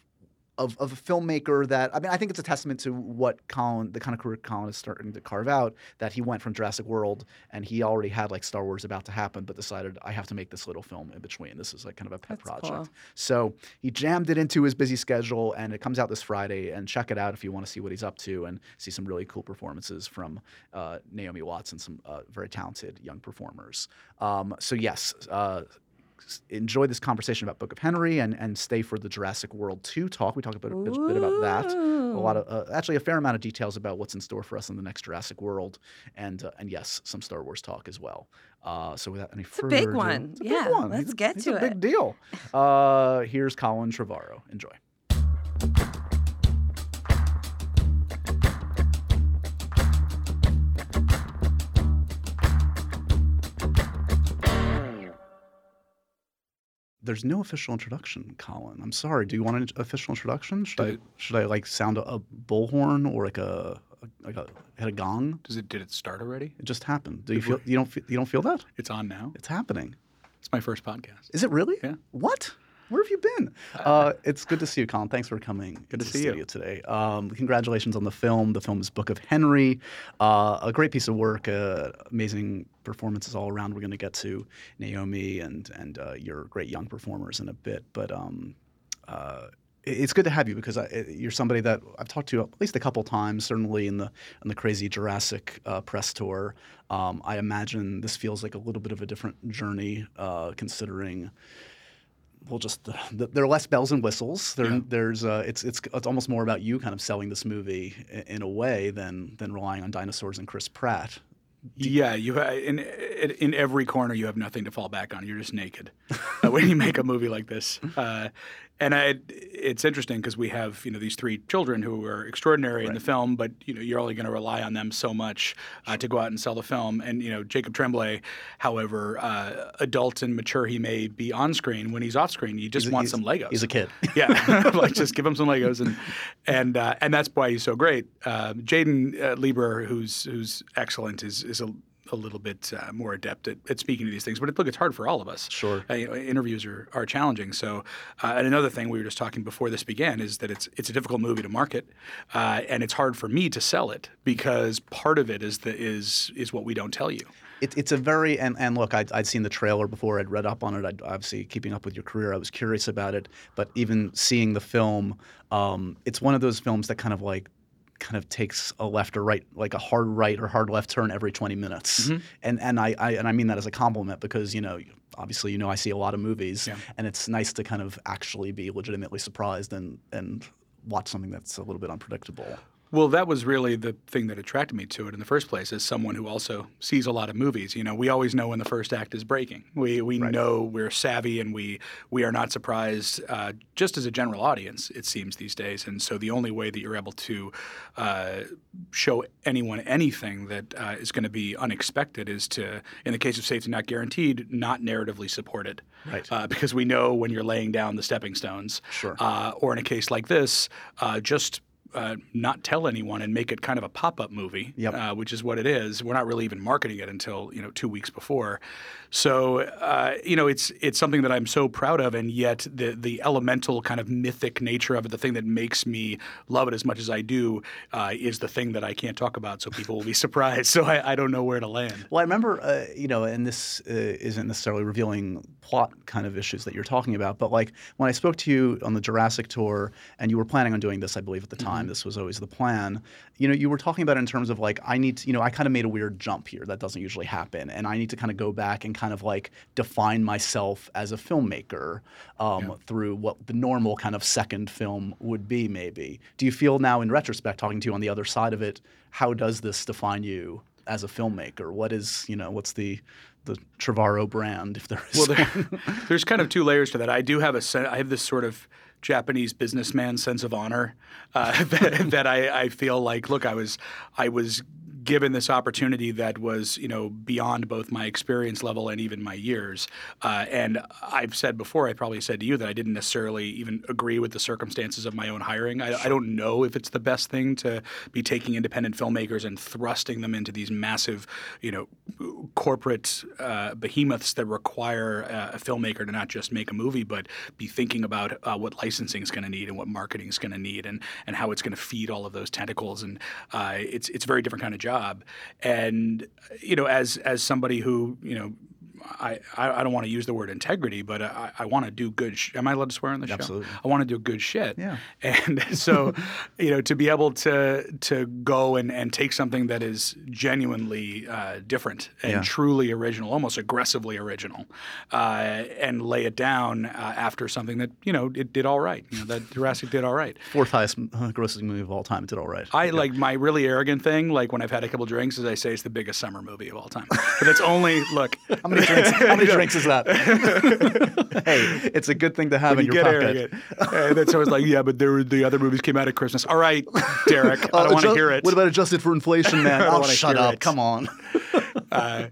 of, of a filmmaker that I mean I think it's a testament to what Colin the kind of career Colin is starting to carve out that he went from Jurassic World and he already had like Star Wars about to happen but decided I have to make this little film in between. This is like kind of a pet That's project. cool. so he jammed it into his busy schedule and it comes out this Friday and check it out if you want to see what he's up to and see some really cool performances from uh, Naomi Watts and some uh, very talented young performers. Um, so yes uh, enjoy this conversation about Book of Henry and, and stay for the Jurassic World 2 talk. We talk a bit, a bit about that. A lot of uh, actually a fair amount of details about what's in store for us in the next Jurassic World, and uh, and yes, some Star Wars talk as well. Uh, so without any a further big ado- one. it's a Yeah, big one. let's He's a- get he's to a big deal. <laughs> Uh, here's Colin Trevorrow. Enjoy. There's no official introduction, Colin. I'm sorry. Do you want an official introduction? Should I But- should I like sound a, a bullhorn or like a, a like a hit a gong? Does it? Did it start already? It just happened. Do you feel you don't feel, you don't feel that? It's on now. It's happening. It's my first podcast. Is it really? Yeah. What? Where have you been? Uh, it's good to see you, Colin. Thanks for coming. Good to see you. today. Um, congratulations on the film. The film is Book of Henry. Uh, a great piece of work. Uh, amazing performances all around. We're going to get to Naomi and and uh, your great young performers in a bit, but. Um, uh, it's good to have you because I, you're somebody that I've talked to at least a couple times. Certainly in the in the crazy Jurassic uh, press tour, um, I imagine this feels like a little bit of a different journey, uh, considering well, just the, there are less bells and whistles. There, Yeah. There's uh, it's it's it's almost more about you kind of selling this movie in, in a way than than relying on dinosaurs and Chris Pratt. Yeah, you in in every corner you have nothing to fall back on. You're just naked uh, when you make a movie like this. Uh, and I, it's interesting because we have you know these three children who are extraordinary in the film, but you know you're only going to rely on them so much uh, to go out and sell the film. And you know Jacob Tremblay, however uh, adult and mature he may be on screen, when he's off screen, you just He's want he's- some Legos. He's a kid. <laughs> yeah, <laughs> like just give him some Legos, and and uh, and that's why he's so great. Uh, Jaeden uh, Lieber, who's who's excellent, is is a, a little bit uh, more adept at, at speaking to these things. But it, look, it's hard for all of us. Sure. Uh, you know, interviews are, are challenging. So, uh, and another thing we were just talking before this began is that it's it's a difficult movie to market, uh, and it's hard for me to sell it because part of it is the is is what we don't tell you. It, it's a very and, and look, I'd, I'd seen the trailer before. I'd read up on it. I'd obviously keeping up with your career. I was curious about it, but even seeing the film, um, it's one of those films that kind of like kind of takes a left or right, like a hard right or hard left turn every 20 minutes. Mm-hmm. And and I, I and I mean that as a compliment because you know obviously you know I see a lot of movies, Yeah. and it's nice to kind of actually be legitimately surprised and and watch something that's a little bit unpredictable. Well, that was really the thing that attracted me to it in the first place. As someone who also sees a lot of movies, you know, we always know when the first act is breaking. We we know we're savvy and we we are not surprised. Uh, just as a general audience, it seems these days. And so the only way that you're able to uh, show anyone anything that uh, is going to be unexpected is to, in the case of Safety Not Guaranteed, not narratively supported. Right. Uh, because we know when you're laying down the stepping stones. Sure. Uh, or in a case like this, uh, just uh, not tell anyone and make it kind of a pop-up movie, Yep. uh, which is what it is. We're not really even marketing it until you know two weeks before. So uh, you know it's it's something that I'm so proud of, and yet the the elemental kind of mythic nature of it, the thing that makes me love it as much as I do, uh, is the thing that I can't talk about, so people will be <laughs> surprised. So I, I don't know where to land. Well, I remember, uh, you know, and this uh, isn't necessarily revealing plot kind of issues that you're talking about, but like when I spoke to you on the Jurassic tour, and you were planning on doing this, I believe at the time, this was always the plan. You know, you were talking about it in terms of like I need, to, you know, I kind of made a weird jump here that doesn't usually happen, and I need to kind of go back and kind of like define myself as a filmmaker um, through what the normal kind of second film would be, maybe. Do you feel now, in retrospect, talking to you on the other side of it, how does this define you as a filmmaker? What is, you know, what's the the Trevorrow brand, if there is Well, there, <laughs> there's kind of two layers to that. I do have a I have this sort of Japanese businessman sense of honor uh, <laughs> that, that I, I feel like. Look, I was I was given this opportunity that was you know beyond both my experience level and even my years. Uh, and I've said before, I probably said to you that I didn't necessarily even agree with the circumstances of my own hiring. I, I don't know if it's the best thing to be taking independent filmmakers and thrusting them into these massive, you know, corporate uh, behemoths that require uh, a filmmaker to not just make a movie, but be thinking about uh, what licensing is going to need and what marketing is going to need and and how it's going to feed all of those tentacles. And uh, it's it's a very different kind of job. And you know, as as somebody who you know. I, I don't want to use the word integrity, but I, I want to do good. Sh- Am I allowed to swear on the show? Absolutely. I want to do good shit. Yeah. And <laughs> so, you know, to be able to to go and, and take something that is genuinely uh, different and Yeah. truly original, almost aggressively original, uh, and lay it down uh, after something that you know it did all right. You know, that Jurassic did all right. Fourth highest uh, grossing movie of all time. It did all right. I like my really arrogant thing, like when I've had a couple drinks, is I say it's the biggest summer movie of all time. But it's only look. <laughs> How many drinks? <laughs> How many drinks is that? <laughs> hey, it's a good thing to have when in you your get pocket. arrogant. and then someone's like, yeah, but there were, the other movies came out at Christmas. All right, Derek, I Uh, don't want to hear it. What about adjusted for inflation, <laughs> man? oh, shut up! it. Come on. uh,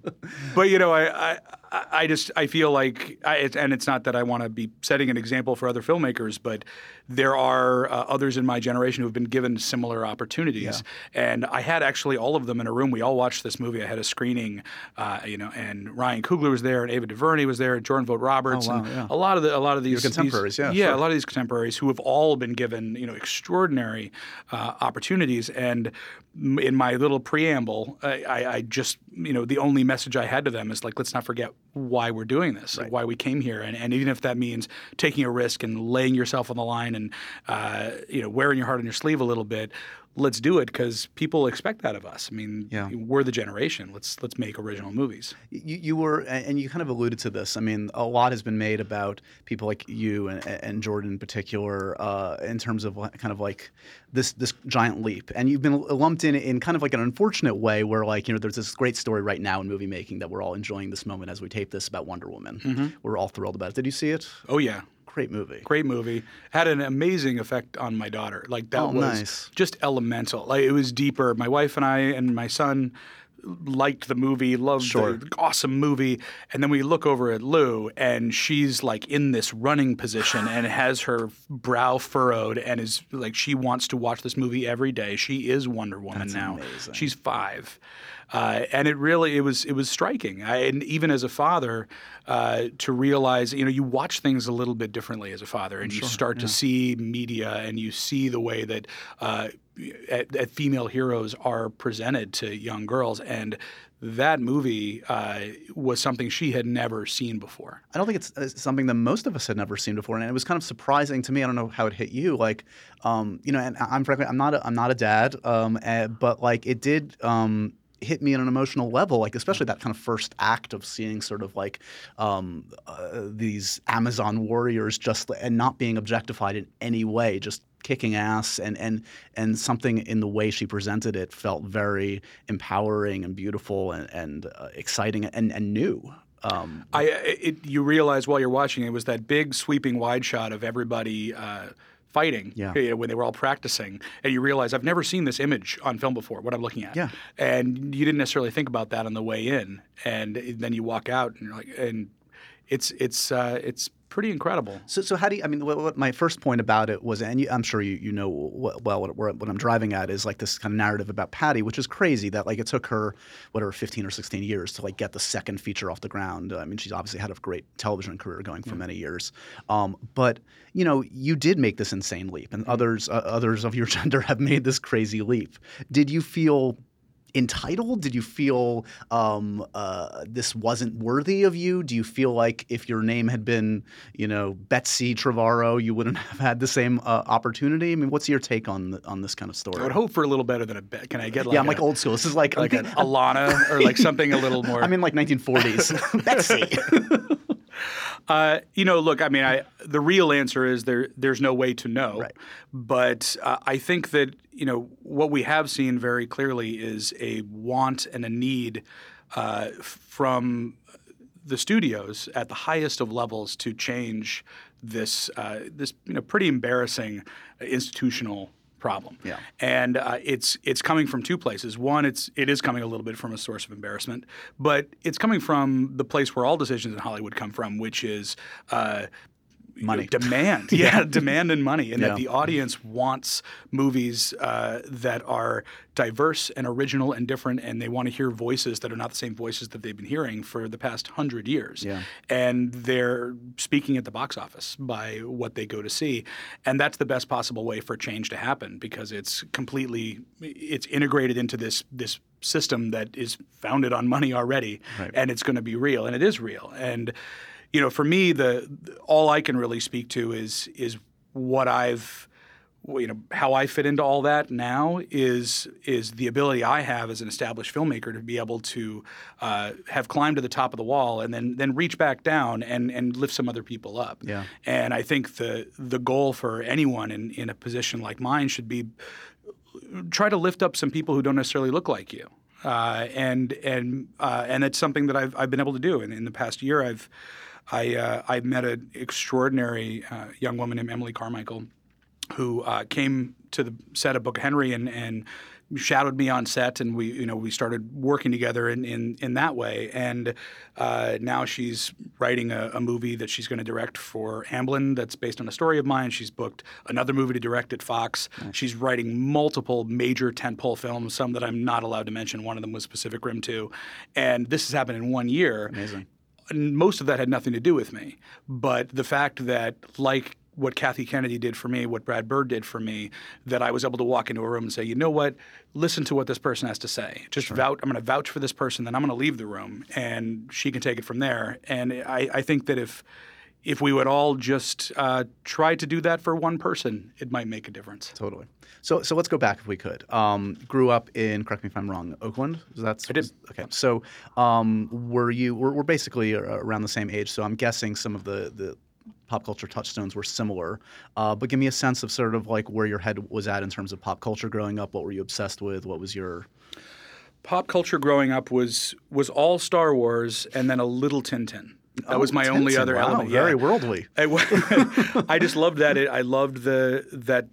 but you know, I, I, I just I feel like, I, and it's not that I want to be setting an example for other filmmakers, but there are uh, others in my generation who have been given similar opportunities, and I had actually all of them in a room. We all watched this movie. I had a screening, uh, you know, and Ryan Coogler was there, and Ava DuVernay was there, and Jordan Vogt Roberts, Oh, wow, and yeah. a lot of the a lot of these these- contemporaries, yeah, yeah, sure. a lot of these contemporaries who have all been given you know extraordinary uh, opportunities and in my little preamble I, I, I just you know the only message i had to them is like let's not forget why we're doing this like why we came here. And, and even if that means taking a risk and laying yourself on the line and uh, you know wearing your heart on your sleeve a little bit let's do it because people expect that of us i mean Yeah. we're the generation let's let's make original movies You, you were, and you kind of alluded to this. I mean, a lot has been made about people like you and, and Jordan in particular, uh, in terms of kind of like this this giant leap. And you've been lumped in in kind of like an unfortunate way, where like you know, there's this great story right now in movie making that we're all enjoying this moment as we tape this about Wonder Woman. We're all thrilled about it. Did you see it? oh yeah Great movie. great movie had an amazing effect on my daughter like that Oh, was nice. just elemental like it was deeper my wife and i and my son liked the movie loved Sure. the awesome movie and then we look over at lou and she's like in this running position and <sighs> has her brow furrowed and is like she wants to watch this movie every day. She is wonder woman That's now. amazing. she's five. Uh, and it really it was it was striking. I, and even as a father uh, to realize you know you watch things a little bit differently as a father and you start to see media and you see the way that uh, at, female heroes are presented to young girls and that movie uh, was something she had never seen before I don't think it's, it's something that most of us had never seen before, and it was kind of surprising to me. I don't know how it hit you, like, um, you know, and I'm frankly, I'm not, a, I'm not a dad, um, eh, but like, it did um, hit me on an emotional level, like, especially that kind of first act of seeing sort of like um, uh, these Amazon warriors just and not being objectified in any way, just kicking ass and and and something in the way she presented it felt very empowering and beautiful and, and uh, exciting and, and new. Um, I it, you realize while you're watching it was that big sweeping wide shot of everybody uh, fighting Yeah. you know, when they were all practicing, and you realize I've never seen this image on film before. What I'm looking at, Yeah. and you didn't necessarily think about that on the way in, and then you walk out and you're like, and it's it's uh, it's pretty incredible. So, so how do you? I mean, what, what my first point about it was, and you, I'm sure you, you know what, well what, what, what I'm driving at is like this kind of narrative about Patty, which is crazy that like it took her whatever 15 or 16 years to like get the second feature off the ground. I mean, she's obviously had a great television career going for many years, um, but you know, you did make this insane leap, and others uh, others of your <laughs> gender have made this crazy leap. Did you feel? Entitled? Did you feel um, uh, this wasn't worthy of you? Do you feel like if your name had been, you know, Betsy Trevorrow, you wouldn't <laughs> have had the same uh, opportunity? I mean, what's your take on th- on this kind of story? I would hope for a little better than a bet. Can I get like yeah, I'm a, like old school. This is like, like an Alana or like something a little <laughs> more? I'm in like 1940s. <laughs> Betsy. Uh, you know, look, I mean, I the real answer is there. There's no way to know. Right. But uh, I think that you know what we have seen very clearly is a want and a need uh, from the studios at the highest of levels to change this uh, this you know pretty embarrassing institutional problem. Yeah. And uh, it's it's coming from two places. One, it's it is coming a little bit from a source of embarrassment, but it's coming from the place where all decisions in Hollywood come from, which is. Uh, you know, Money. <laughs> demand, yeah, demand and money, and Yeah. that the audience wants movies uh, that are diverse and original and different, and they want to hear voices that are not the same voices that they've been hearing for the past hundred years. Yeah. And they're speaking at the box office by what they go to see, and that's the best possible way for change to happen because it's completely it's integrated into this this system that is founded on money already, Right. and it's going to be real, and it is real, and you know, for me, the all I can really speak to is is what I've you know how I fit into all that now is is the ability I have as an established filmmaker to be able to uh, have climbed to the top of the wall and then then reach back down and and lift some other people up. Yeah. And I think the the goal for anyone in in a position like mine should be try to lift up some people who don't necessarily look like you. Uh, and and uh, and it's something that I've I've been able to do. And in the past year, I've I uh, I met an extraordinary uh, young woman named Emily Carmichael, who uh, came to the set of Book of Henry and and shadowed me on set, and we you know we started working together in in, in that way. And uh, now she's writing a, a movie that she's going to direct for Amblin that's based on a story of mine. She's booked another movie to direct at Fox. She's writing multiple major tentpole films, some that I'm not allowed to mention. One of them was Pacific Rim 2, and this has happened in one year Amazing. Most of that had nothing to do with me. But the fact that, like what Kathy Kennedy did for me, what Brad Bird did for me, that I was able to walk into a room and say, you know what, listen to what this person has to say. Just vouch. I'm going to vouch for this person, then I'm going to leave the room, and she can take it from there. And I, I think that if if we would all just uh, try to do that for one person, it might make a difference. Totally. So, so let's go back if we could. Um, grew up in, correct me if I'm wrong, Oakland. Is that I did. Okay. So, um, were you? We're, we're basically around the same age. So, I'm guessing some of the the pop culture touchstones were similar. Uh, but give me a sense of sort of like where your head was at in terms of pop culture growing up. What were you obsessed with? What was your Pop culture growing up was was all Star Wars and then a little Tintin. That was Oh, my only other wow, element. Very yeah. worldly. I <laughs> <laughs> just loved that. I loved the that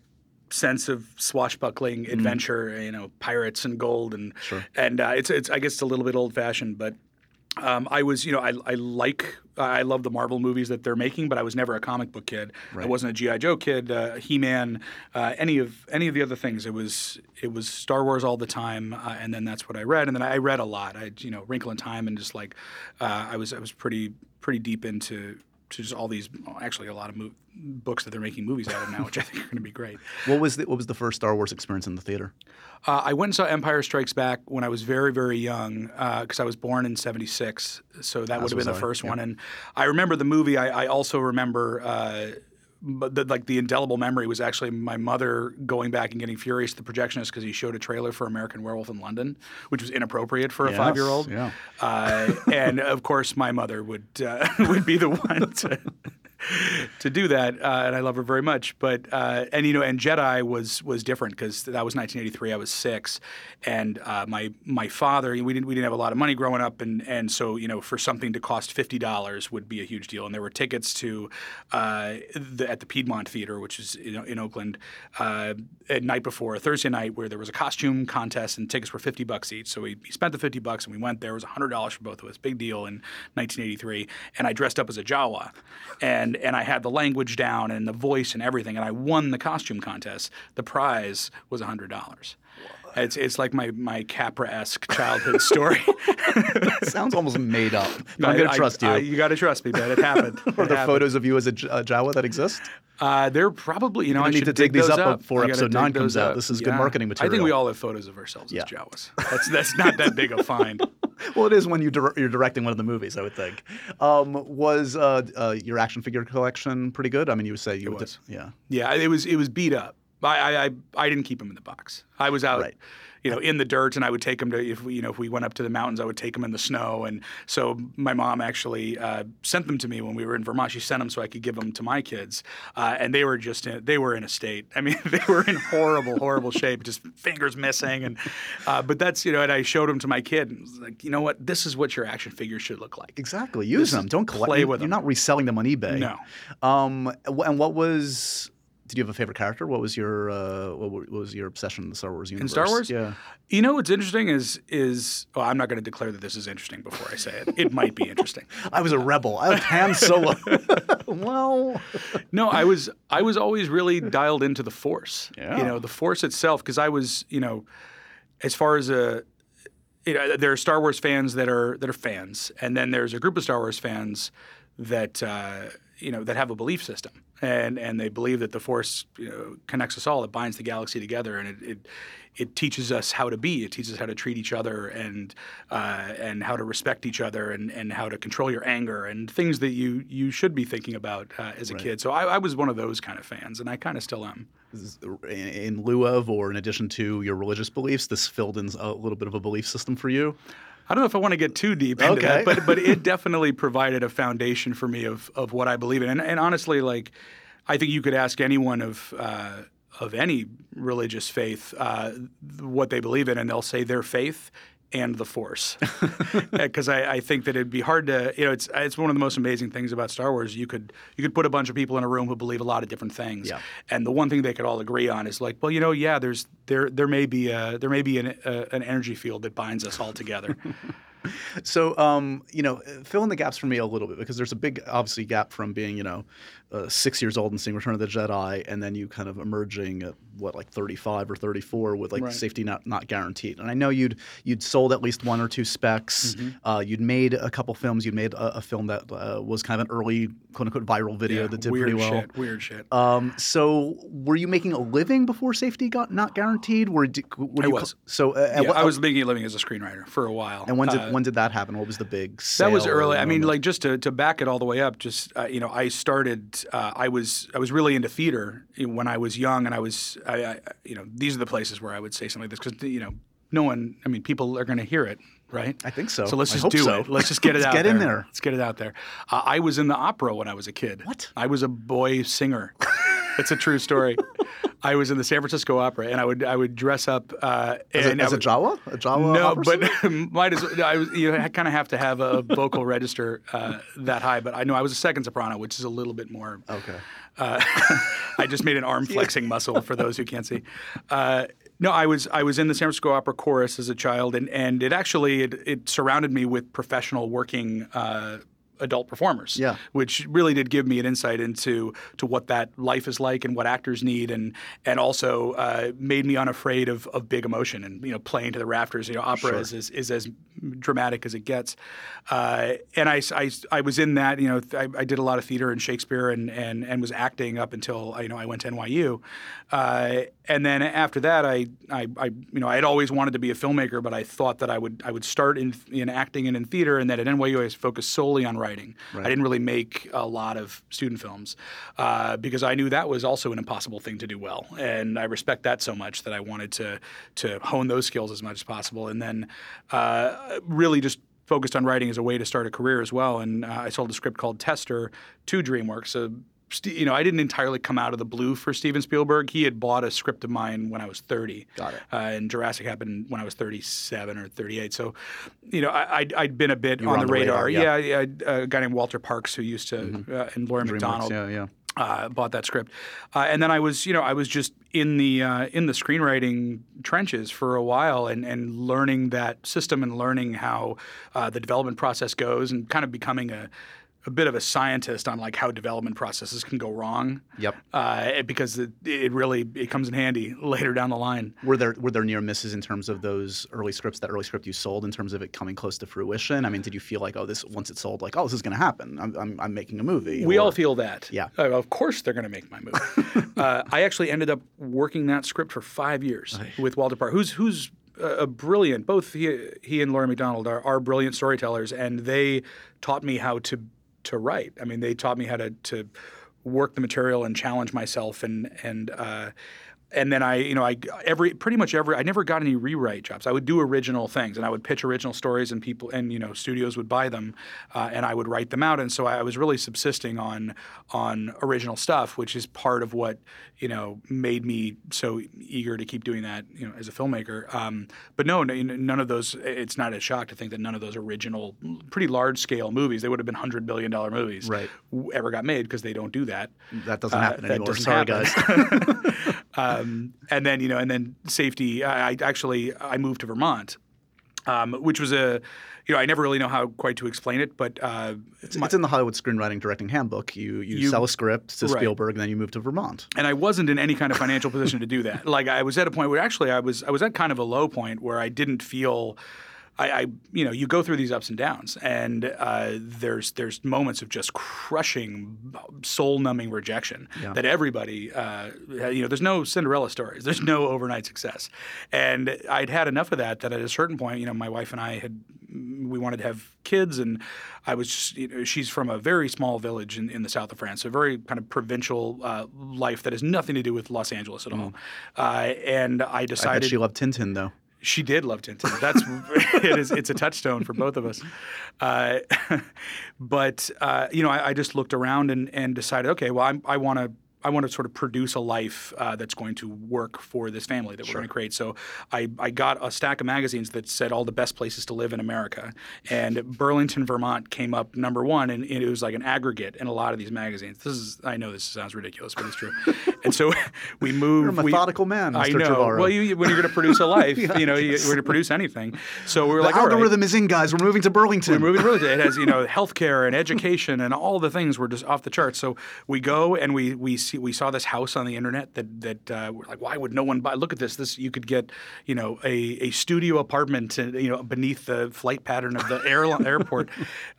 sense of swashbuckling adventure. You know, pirates and gold, and and uh, it's it's I guess it's a little bit old fashioned, but. Um, I was, you know, I, I like, I love the Marvel movies that they're making, but I was never a comic book kid. I wasn't a GI Joe kid, uh, He Man, uh, any of any of the other things. It was it was Star Wars all the time, uh, and then that's what I read, and then I read a lot. I, you know, Wrinkle in Time, and just like, uh, I was I was pretty pretty deep into to just all these, actually a lot of mo- books that they're making movies out of now, which I think are going to be great. <laughs> What was the, what was the first Star Wars experience in the theater? Uh, I went and saw Empire Strikes Back when I was very, very young because I was born in '76, so that would have been the first one. And I remember the movie. I, I also remember. Uh, the, like the indelible memory was actually my mother going back and getting furious at the projectionist because he showed a trailer for American Werewolf in London, which was inappropriate for a Yes, five-year-old. yeah. Uh, and of course, my mother would uh, <laughs> would be the one to <laughs> to do that, uh, and I love her very much. But uh, and you know, and Jedi was was different because that was 1983. I was six, and uh, my my father we didn't we didn't have a lot of money growing up, and and so you know for something to cost fifty dollars would be a huge deal. And there were tickets to uh, the, at the Piedmont Theater, which is in, in Oakland, uh, at night before a Thursday night where there was a costume contest and tickets were fifty bucks each. So we, we spent the fifty bucks and we went there. It was hundred dollars for both of us, big deal in 1983. And I dressed up as a Jawa, and and I had the language down and the voice and everything, and I won the costume contest. The prize was hundred dollars. It's it's like my my Capra esque childhood <laughs> story. Sounds <laughs> almost made up. But I'm gonna trust you. I- you got to trust me, man. It happened. <laughs> Are there happened. photos of you as a Jawa that exist? Uh, they're probably you know I need to dig dig these those up before episode nine comes out. up. This is good marketing material. I think we all have photos of ourselves Yeah. as Jawas. That's that's not that big a find. <laughs> Well, it is when you dir- you're directing one of the movies, I would think. Um, was uh, uh, your action figure collection pretty good? I mean, you would say you would. was. yeah. Yeah, it was it was beat up. I I, I, I didn't keep them in the box. I was out, Right. you know, in the dirt, and I would take them to if we, you know if we went up to the mountains, I would take them in the snow, and so my mom actually uh, sent them to me when we were in Vermont. She sent them so I could give them to my kids, uh, and they were just in, they were in a state. I mean, <laughs> they were in horrible, horrible shape, just fingers missing, and uh, but that's you know, and I showed them to my kid, and was like, you know what, this is what your action figure should look like. Exactly. Use This them. Don't collect. play with You're them. not reselling them on eBay. No. Um, and what was? Did you have a favorite character? What was your uh, what, was your obsession in the Star Wars universe? In Star Wars? Yeah. You know what's interesting is is well, I'm not going to declare that this is interesting before I say it. It might be interesting. <laughs> I was a rebel. I liked Han Solo. <laughs> <laughs> well, No, I was I was always really dialed into the Force. Yeah. You know, the Force itself, because I was, you know, as far as a, you know, there are Star Wars fans that are that are fans, and then there's a group of Star Wars fans that uh, you know that have a belief system, and and they believe that the Force you know, connects us all. It binds the galaxy together, and it. it it teaches us how to be. It teaches us how to treat each other and uh, and how to respect each other and, and how to control your anger and things that you you should be thinking about uh, as a kid. So I, I was one of those kind of fans, and I kind of still am. in, in lieu of or in addition to your religious beliefs, this filled in a little bit of a belief system for you. I don't know if I want to get too deep into Okay. that, but but it definitely provided a foundation for me of of what I believe in, and, and honestly, like I think you could ask anyone of. Uh, of any religious faith, uh, what they believe in, and they'll say their faith and the Force, <laughs> uh, because I, I think that it'd be hard to, you know, it's it's one of the most amazing things about Star Wars. You could you could put a bunch of people in a room who believe a lot of different things, Yeah. and the one thing they could all agree on is like, well, you know, yeah, there's there there may be a, there may be an, a, an energy field that binds us all together. <laughs> So, um, you know, uh, fill in the gaps for me a little bit because there's a big, obviously, gap from being, you know, uh, six years old and seeing Return of the Jedi, and then you kind of emerging at what, like 35 or 34 with like Right. safety not not guaranteed. And I know you'd you'd sold at least one or two specs. Mm-hmm. Uh, you'd made a couple films. You'd made a, a film that uh, was kind of an early quote unquote viral video Yeah, that did pretty well. shit. Weird shit. Um, so were you making a living before safety got not guaranteed? Were, I was. so uh, yeah, what- I was making a living as a screenwriter for a while. And when did Uh, when did that happen? What was the big? that was early. I mean, like just to, to back it all the way up, just uh, you know, I started. Uh, I was I was really into theater when I was young, and I was I, I you know these are the places where I would say something like this because you know no one. I mean, people are going to hear it, right? I think so. So let's I just hope do so. it. Let's just get <laughs> it Let's out get there. in there. Let's get it out there. Uh, I was in the opera when I was a kid. What? I was a boy singer. <laughs> It's a true story. I was in the San Francisco Opera, and I would I would dress up uh, as, a, as a Jawa, a Jawa. no, but <laughs> might as well, I was, you kind of have to have a <laughs> vocal register uh, that high. But I know I was a second soprano, which is a little bit more. okay. Uh, <laughs> I just made an arm flexing muscle for those who can't see. Uh, no, I was I was in the San Francisco Opera chorus as a child, and and it actually it, it surrounded me with professional working. Uh, adult performers Yeah. which really did give me an insight into to what that life is like and what actors need and and also uh, made me unafraid of, of big emotion and you know playing to the rafters you know opera is, is, is as dramatic as it gets. Uh, and I, I, I was in that you know I, I did a lot of theater and Shakespeare and, and, and was acting up until you know I went to NYU uh, and then after that I, I, I you know I had always wanted to be a filmmaker but I thought that I would I would start in, in acting and in theater and that at NYU I was focused solely on writing I didn't really make a lot of student films uh, because I knew that was also an impossible thing to do well and I respect that so much that I wanted to to hone those skills as much as possible and then uh, really just focused on writing as a way to start a career as well. And uh, I sold a script called Tester to DreamWorks. Ste- you know, I didn't entirely come out of the blue for Steven Spielberg. He had bought a script of mine when I was 30. Got it. Uh, and Jurassic happened when I was 37 or 38. So, you know, I, I'd, I'd been a bit on, on the the radar, radar. yeah. yeah, a guy named Walter Parkes who used to, uh, and Laurie MacDonald yeah, yeah. uh, bought that script, uh, and then I was, you know, I was just in the uh, in the screenwriting trenches for a while, and and learning that system and learning how uh, the development process goes, and kind of becoming a a bit of a scientist on like how development processes can go wrong. Yep. Uh, because it, it really it comes in handy <laughs> later down the line. Were there were there near misses in terms of those early scripts, that early script you sold, in terms of it coming close to fruition? I mean, did you feel like, oh, this once it's sold, like, oh, this is going to happen? I'm, I'm, I'm making a movie. We all feel that. Yeah. Uh, of course they're going to make my movie. <laughs> uh, I actually ended up working that script for five years with Walter Parr, who's who's a a brilliant. Both he he and Laura MacDonald are, are brilliant storytellers, and they taught me how to to write. I mean, they taught me how to to work the material and challenge myself and and. Uh, and then I, you know, I every pretty much every I never got any rewrite jobs. I would do original things, and I would pitch original stories, and people and you know studios would buy them, uh, and I would write them out. And so I was really subsisting on on original stuff, which is part of what you know made me so eager to keep doing that, you know, as a filmmaker. Um, but no, none of those. It's not a shock to think that none of those original, pretty large scale movies, they would have been hundred billion dollar movies, Right. ever got made because they don't do that. That doesn't Uh, happen that anymore. doesn't Sorry, happen. guys. <laughs> <laughs> um, and then you know, and then safety. I, I actually I moved to Vermont, um, which was a, you know, I never really know how quite to explain it, but uh, It's, it's in the Hollywood Screenwriting Directing Handbook. You you, You- sell a script to Right. Spielberg, and then you move to Vermont. and I wasn't in any kind of financial position to do that. Like I was at a point where actually I was I was at kind of a low point where I didn't feel. I, I you know, you go through these ups and downs, and uh, there's there's moments of just crushing, soul-numbing rejection Yeah. that everybody, uh, you know, there's no Cinderella stories, there's no overnight success, and I'd had enough of that. That at a certain point, you know, my wife and I had we wanted to have kids, and I was just, you know, she's from a very small village in, in the south of France, a very kind of provincial uh, life that has nothing to do with Los Angeles at all. Uh, and I decided I she loved Tintin, though. She did love Tintin. That's <laughs> it is. It's a touchstone for both of us. Uh, <laughs> but uh, you know, I, I just looked around and, and decided, okay, well, I'm, I want to. I want to sort of produce a life uh, that's going to work for this family that we're going to create. So I, I got a stack of magazines that said all the best places to live in America, and Burlington, Vermont came up number one, and, and it was like an aggregate in a lot of these magazines. This is I know this sounds ridiculous, but it's true. <laughs> and so <laughs> we moved. You're a we- methodical man, I know. Trevorrow. Well, you, when you're going to produce a <laughs> life, you know, you, we're going to produce anything. So we were The like, all right, algorithm is in, guys. We're moving to Burlington. we're moving to Burlington. It has you know healthcare and education and all the things were just off the charts. So we go and we we see we saw this house on the internet that that uh, we're like, why would no one buy? Look at this. This you could get you know a, a studio apartment and you know beneath the flight pattern of the <laughs> air, airport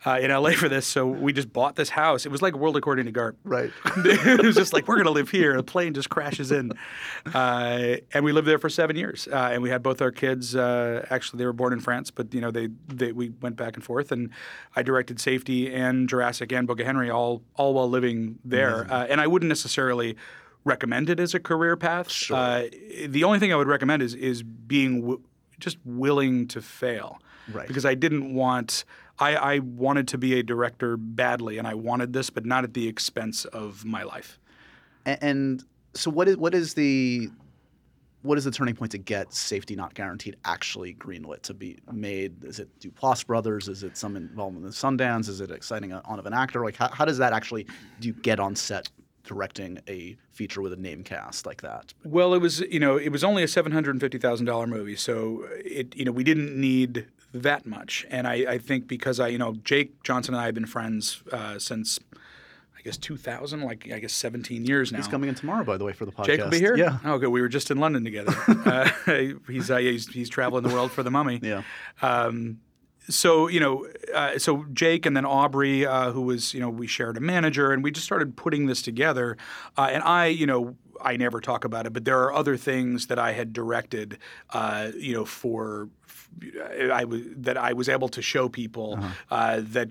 uh, in LA for this. So we just bought this house. It was like World According to Garp. Right. <laughs> it was just like we're going to live here. The plane just crashes in, uh, and we lived there for seven years. Uh, and we had both our kids. Uh, actually, they were born in France, but you know they, they we went back and forth. And I directed Safety and Jurassic and Book of Henry all all while living there. Uh, and I wouldn't necessarily recommend it as a career path. Uh, the only thing I would recommend is is being w- just willing to fail. Right. Because I didn't want. I, I wanted to be a director badly, and I wanted this, but not at the expense of my life. A- And so, what is what is the what is the turning point to get Safety Not Guaranteed actually greenlit to be made? Is it Duplass Brothers? Is it some involvement in Sundance? Is it exciting on of an actor? Like, how, how does that actually do you get on set directing a feature with a name cast like that? Well, it was you know it was only a seven hundred and fifty thousand dollar movie, so it you know we didn't need that much, and I, I think because I you know Jake Johnson and I have been friends uh, since I guess two thousand, like I guess seventeen years now. He's coming in tomorrow, by the way, for the podcast. Jake will be here. Yeah. Oh, good. We were just in London together. <laughs> uh, <laughs> he's, uh, he's he's traveling the world for the Mummy. Yeah. Um, so you know, uh, so Jake and then Aubrey, uh, who was you know, we shared a manager, and we just started putting this together. Uh, and I, you know, I never talk about it, but there are other things that I had directed, uh, you know, for I was that I was able to show people uh, that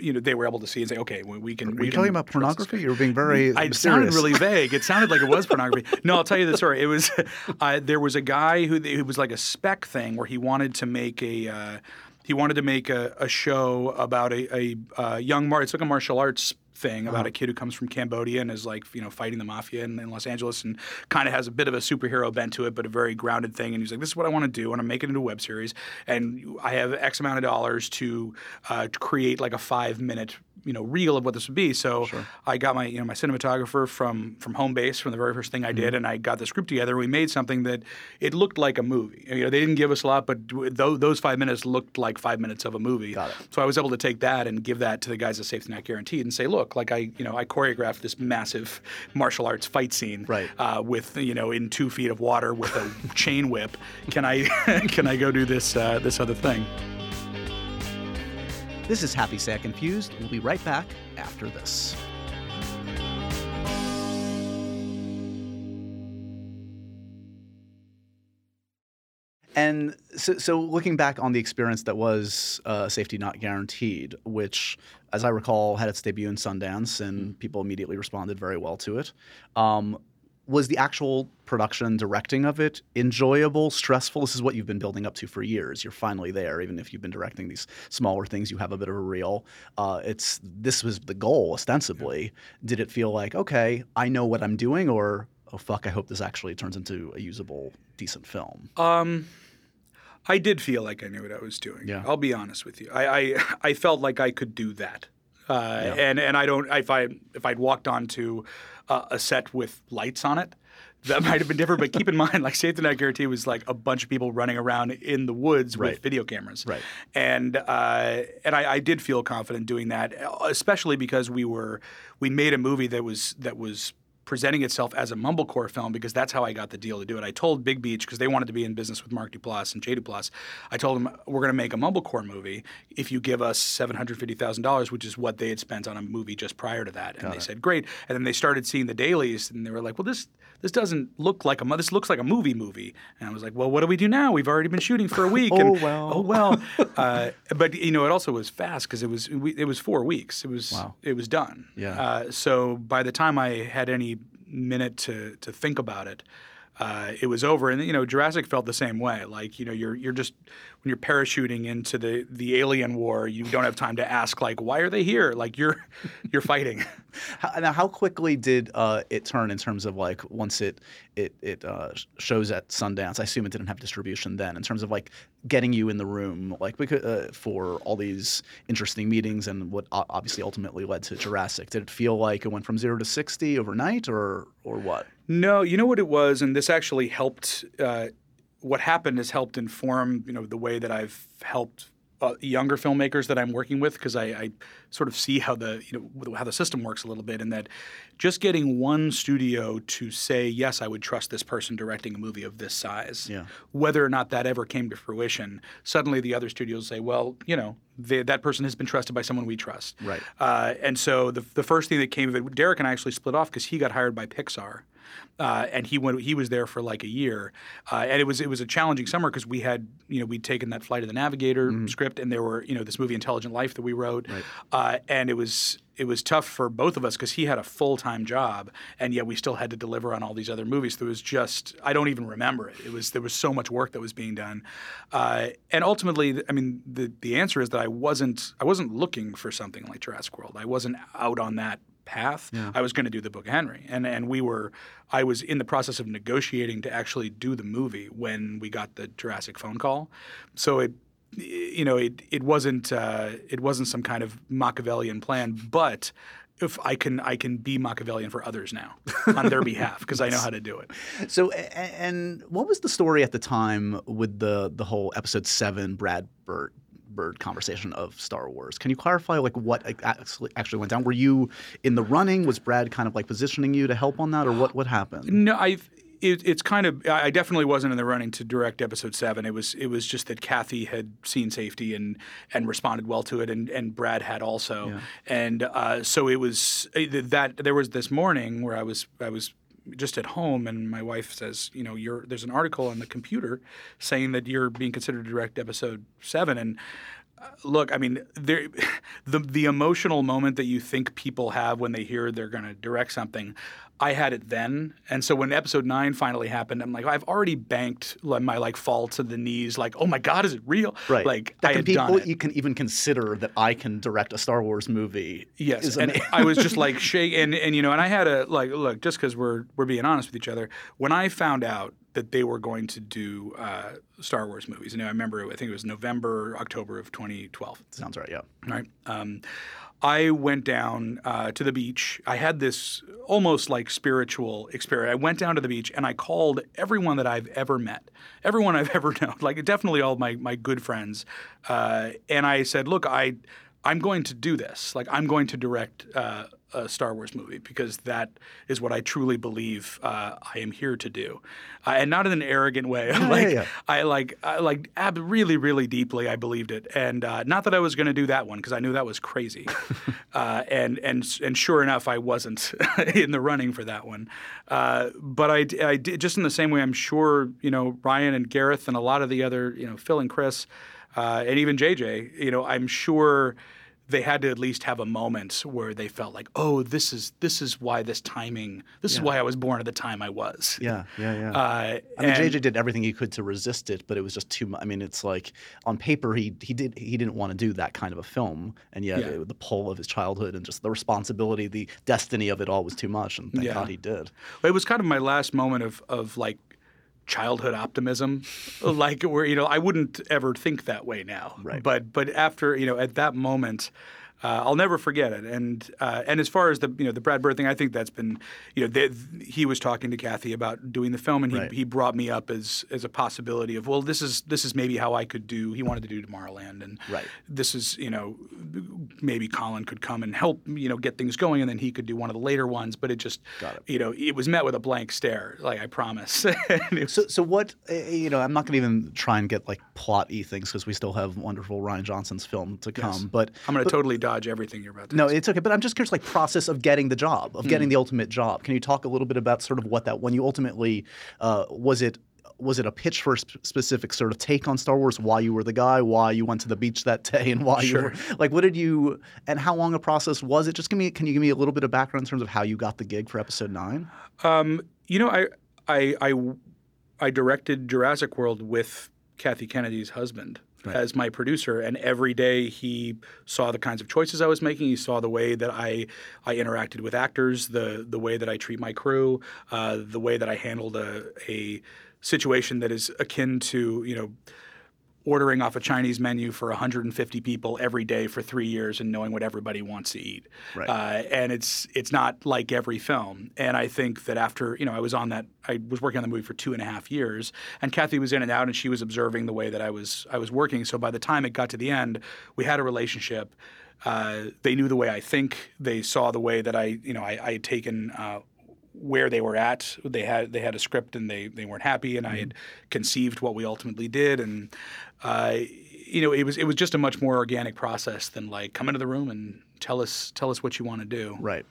you know they were able to see and say, okay, we can. Were we you can talking about pornography? You were being very I it mysterious. sounded really vague. It sounded like it was <laughs> pornography. No, I'll tell you the story. It was <laughs> uh, there was a guy who who was like a spec thing where he wanted to make a. Uh, he wanted to make a, a show about a, a, uh young mar. It's like a martial arts thing about Uh-huh. a kid who comes from Cambodia and is like you know fighting the mafia in, in Los Angeles and kind of has a bit of a superhero bent to it, but a very grounded thing. And he's like, "This is what I want to do. and I want to make it into a web series, and I have X amount of dollars to, uh, to create like a five minute you know real of what this would be." So I got my you know my cinematographer from from home base from the very first thing I Mm-hmm. did, and I got this group together. We made something that it looked like a movie. You know, they didn't give us a lot, but those, those five minutes looked like five minutes of a movie. Got it. So I was able to take that and give that to the guys at Safety Not Guaranteed and say, look, like I, you know, I choreographed this massive martial arts fight scene, Right. Uh, with you know, in two feet of water with a <laughs> chain whip. Can I, <laughs> can I go do this, uh, this other thing? This is Happy Sad Confused. We'll be right back after this. And so, so looking back on the experience that was uh, Safety Not Guaranteed, which, as I recall, had its debut in Sundance and people immediately responded very well to it. Um, was the actual production and directing of it enjoyable, stressful? This is what you've been building up to for years. You're finally there, even if you've been directing these smaller things. You have a bit of a reel. Uh, it's this was the goal ostensibly. Did it feel like okay, I know what I'm doing, or oh fuck, I hope this actually turns into a usable, decent film? Um, I did feel like I knew what I was doing. Yeah. I'll be honest with you. I, I, <laughs> I felt like I could do that. Uh, and, and I don't, if I, if I'd walked onto uh, a set with lights on it, that <laughs> might have been different. But keep in mind, like Safety Not Guaranteed was like a bunch of people running around in the woods Right. with video cameras. Right. And uh, and I, I did feel confident doing that, especially because we were we made a movie that was that was presenting itself as a mumblecore film because that's how I got the deal to do it. I told Big Beach because they wanted to be in business with Mark Duplass and Jay Duplass. I told them we're going to make a mumblecore movie if you give us seven hundred fifty thousand dollars, which is what they had spent on a movie just prior to that. And they said great. And then they started seeing the dailies and they were like, well this this doesn't look like a this looks like a movie movie. And I was like, well what do we do now? We've already been shooting for a <laughs> week. Oh, and, well. Oh well. <laughs> uh, but you know it also was fast because it was it was four weeks. It was Wow. it was done. Yeah. Uh, so by the time I had any minute to to think about it, uh, it was over. And you know, Jurassic felt the same way. Like you know, you're you're just when you're parachuting into the the alien war, you don't have time to ask like, why are they here? Like you're <laughs> you're fighting. <laughs> How, now, how quickly did uh, it turn in terms of like once it it it uh, shows at Sundance? I assume it didn't have distribution then. In terms of like getting you in the room, like because, uh, for all these interesting meetings and what obviously ultimately led to Jurassic. Did it feel like it went from zero to sixty overnight, or or what? No, you know what it was, and this actually helped. Uh, what happened has helped inform you know the way that I've helped uh, younger filmmakers that I'm working with because I, I sort of see how the you know how the system works a little bit, and that just getting one studio to say yes, I would trust this person directing a movie of this size, Yeah. whether or not that ever came to fruition. Suddenly, the other studios say, well, you know, they, that person has been trusted by someone we trust, Right. uh, and so the, the first thing that came of it, Derek and I actually split off because he got hired by Pixar. Uh, and he went. He was there for like a year, uh, and it was it was a challenging summer because we had you know we'd taken that Flight of the Navigator script, and there were you know this movie Intelligent Life that we wrote, uh, and it was it was tough for both of us because he had a full time job, and yet we still had to deliver on all these other movies. There was just I don't even remember it. It was there was so much work that was being done, uh, and ultimately, I mean, the the answer is that I wasn't I wasn't looking for something like Jurassic World. I wasn't out on that path. I was going to do the Book of Henry, and and we were. I was in the process of negotiating to actually do the movie when we got the Jurassic phone call. So it, you know, it it wasn't uh, it wasn't some kind of Machiavellian plan, but. If I can, I can be Machiavellian for others now on their <laughs> behalf because I know how to do it. So, and what was the story at the time with the the whole episode seven Brad Bird Bird conversation of Star Wars? Can you clarify like what actually actually went down? Were you in the running? Was Brad kind of like positioning you to help on that, or what what happened? No, I. It, it's kind of. I definitely wasn't in the running to direct episode seven. It was. It was just that Kathy had seen safety and and responded well to it, and and Brad had also, Yeah. and uh, so it was uh, that there was this morning where I was I was just at home and my wife says you know you're there's an article on the computer saying that you're being considered to direct episode seven. And uh, look i mean there <laughs> the the emotional moment that you think people have when they hear they're going to direct something I had it then, and so when episode nine finally happened, I'm like, I've already banked my like fall to the knees, like, oh my god, is it real? Right. Like that I can had people you can even consider that I can direct a Star Wars movie. Yes, and I was just <laughs> like shake, and, and you know, and I had a like look, just because we're we're being honest with each other. When I found out that they were going to do uh, Star Wars movies, and I remember I think it was November, October of 2012. Sounds right. Yeah. Right. Um, I went down uh, to the beach. I had this almost like spiritual experience. I went down to the beach and I called everyone that I've ever met, everyone I've <laughs> ever known, like definitely all my my good friends, uh, and I said, "Look, I." I'm going to do this. Like I'm going to direct uh, a Star Wars movie because that is what I truly believe uh, I am here to do, uh, and not in an arrogant way. <laughs> yeah, like yeah. I like I like ab- really really deeply I believed it, and uh, not that I was going to do that one because I knew that was crazy, <laughs> uh, and and and sure enough I wasn't <laughs> in the running for that one, uh, but I did just in the same way I'm sure you know Ryan and Gareth and a lot of the other you know Phil and Chris, uh, and even JJ you know I'm sure they had to at least have a moment where they felt like, oh, this is this is why this timing, this is why I was born at the time I was. Yeah. Yeah. Yeah. Uh, I mean, JJ did everything he could to resist it, but it was just too much. I mean, it's like on paper he he did he didn't want to do that kind of a film, and yet Yeah. it- the pull of his childhood and just the responsibility, the destiny of it all was too much, and thank Yeah. God he did. It was kind of my last moment of of like childhood optimism, <laughs> like where you know I wouldn't ever think that way now. Right. But but after you know at that moment. Uh, I'll never forget it, and uh, and as far as the you know the Brad Bird thing, I think that's been you know they, he was talking to Kathy about doing the film, and he, Right. he brought me up as as a possibility of well this is this is maybe how I could do. He wanted to do Tomorrowland, and Right. this is you know maybe Colin could come and help you know get things going, and then he could do one of the later ones. But it just Got it. you know it was met with a blank stare, like I promise. <laughs> Was- So, so what? uh, You know, I'm not going to even try and get like plot y things because we still have wonderful Rian Johnson's film to come. Yes. But I'm going to totally dodge everything you're about to. no, ask. it's okay. But I'm just curious, like process of getting the job, of Hmm. getting the ultimate job. Can you talk a little bit about sort of what that when you ultimately uh, was it? Was it a pitch for a sp- specific sort of take on Star Wars? Why you were the guy? Why you went to the beach that day? And why you Sure. were like? What did you? And how long a process was it? Just give me. Can you give me a little bit of background in terms of how you got the gig for Episode Nine? Um, you know, I, I, I, I directed Jurassic World with Kathy Kennedy's husband Right. as my producer, and every day he saw the kinds of choices I was making. He saw the way that I, I interacted with actors, the the way that I treat my crew, uh, the way that I handled a, a situation that is akin to you know ordering off a Chinese menu for 150 people every day for three years and knowing what everybody wants to eat. Right. Uh, and it's it's not like every film. And I think that after you know I was on that I was working on the movie for two and a half years, and Kathy was in and out, and she was observing the way that I was I was working. So by the time it got to the end, we had a relationship. Uh, they knew the way I think. They saw the way that I you know I, I had taken. Uh, where they were at. They had they had a script and they, they weren't happy, and I had conceived what we ultimately did, and uh, you know it was it was just a much more organic process than like come into the room and tell us tell us what you want to do. Right.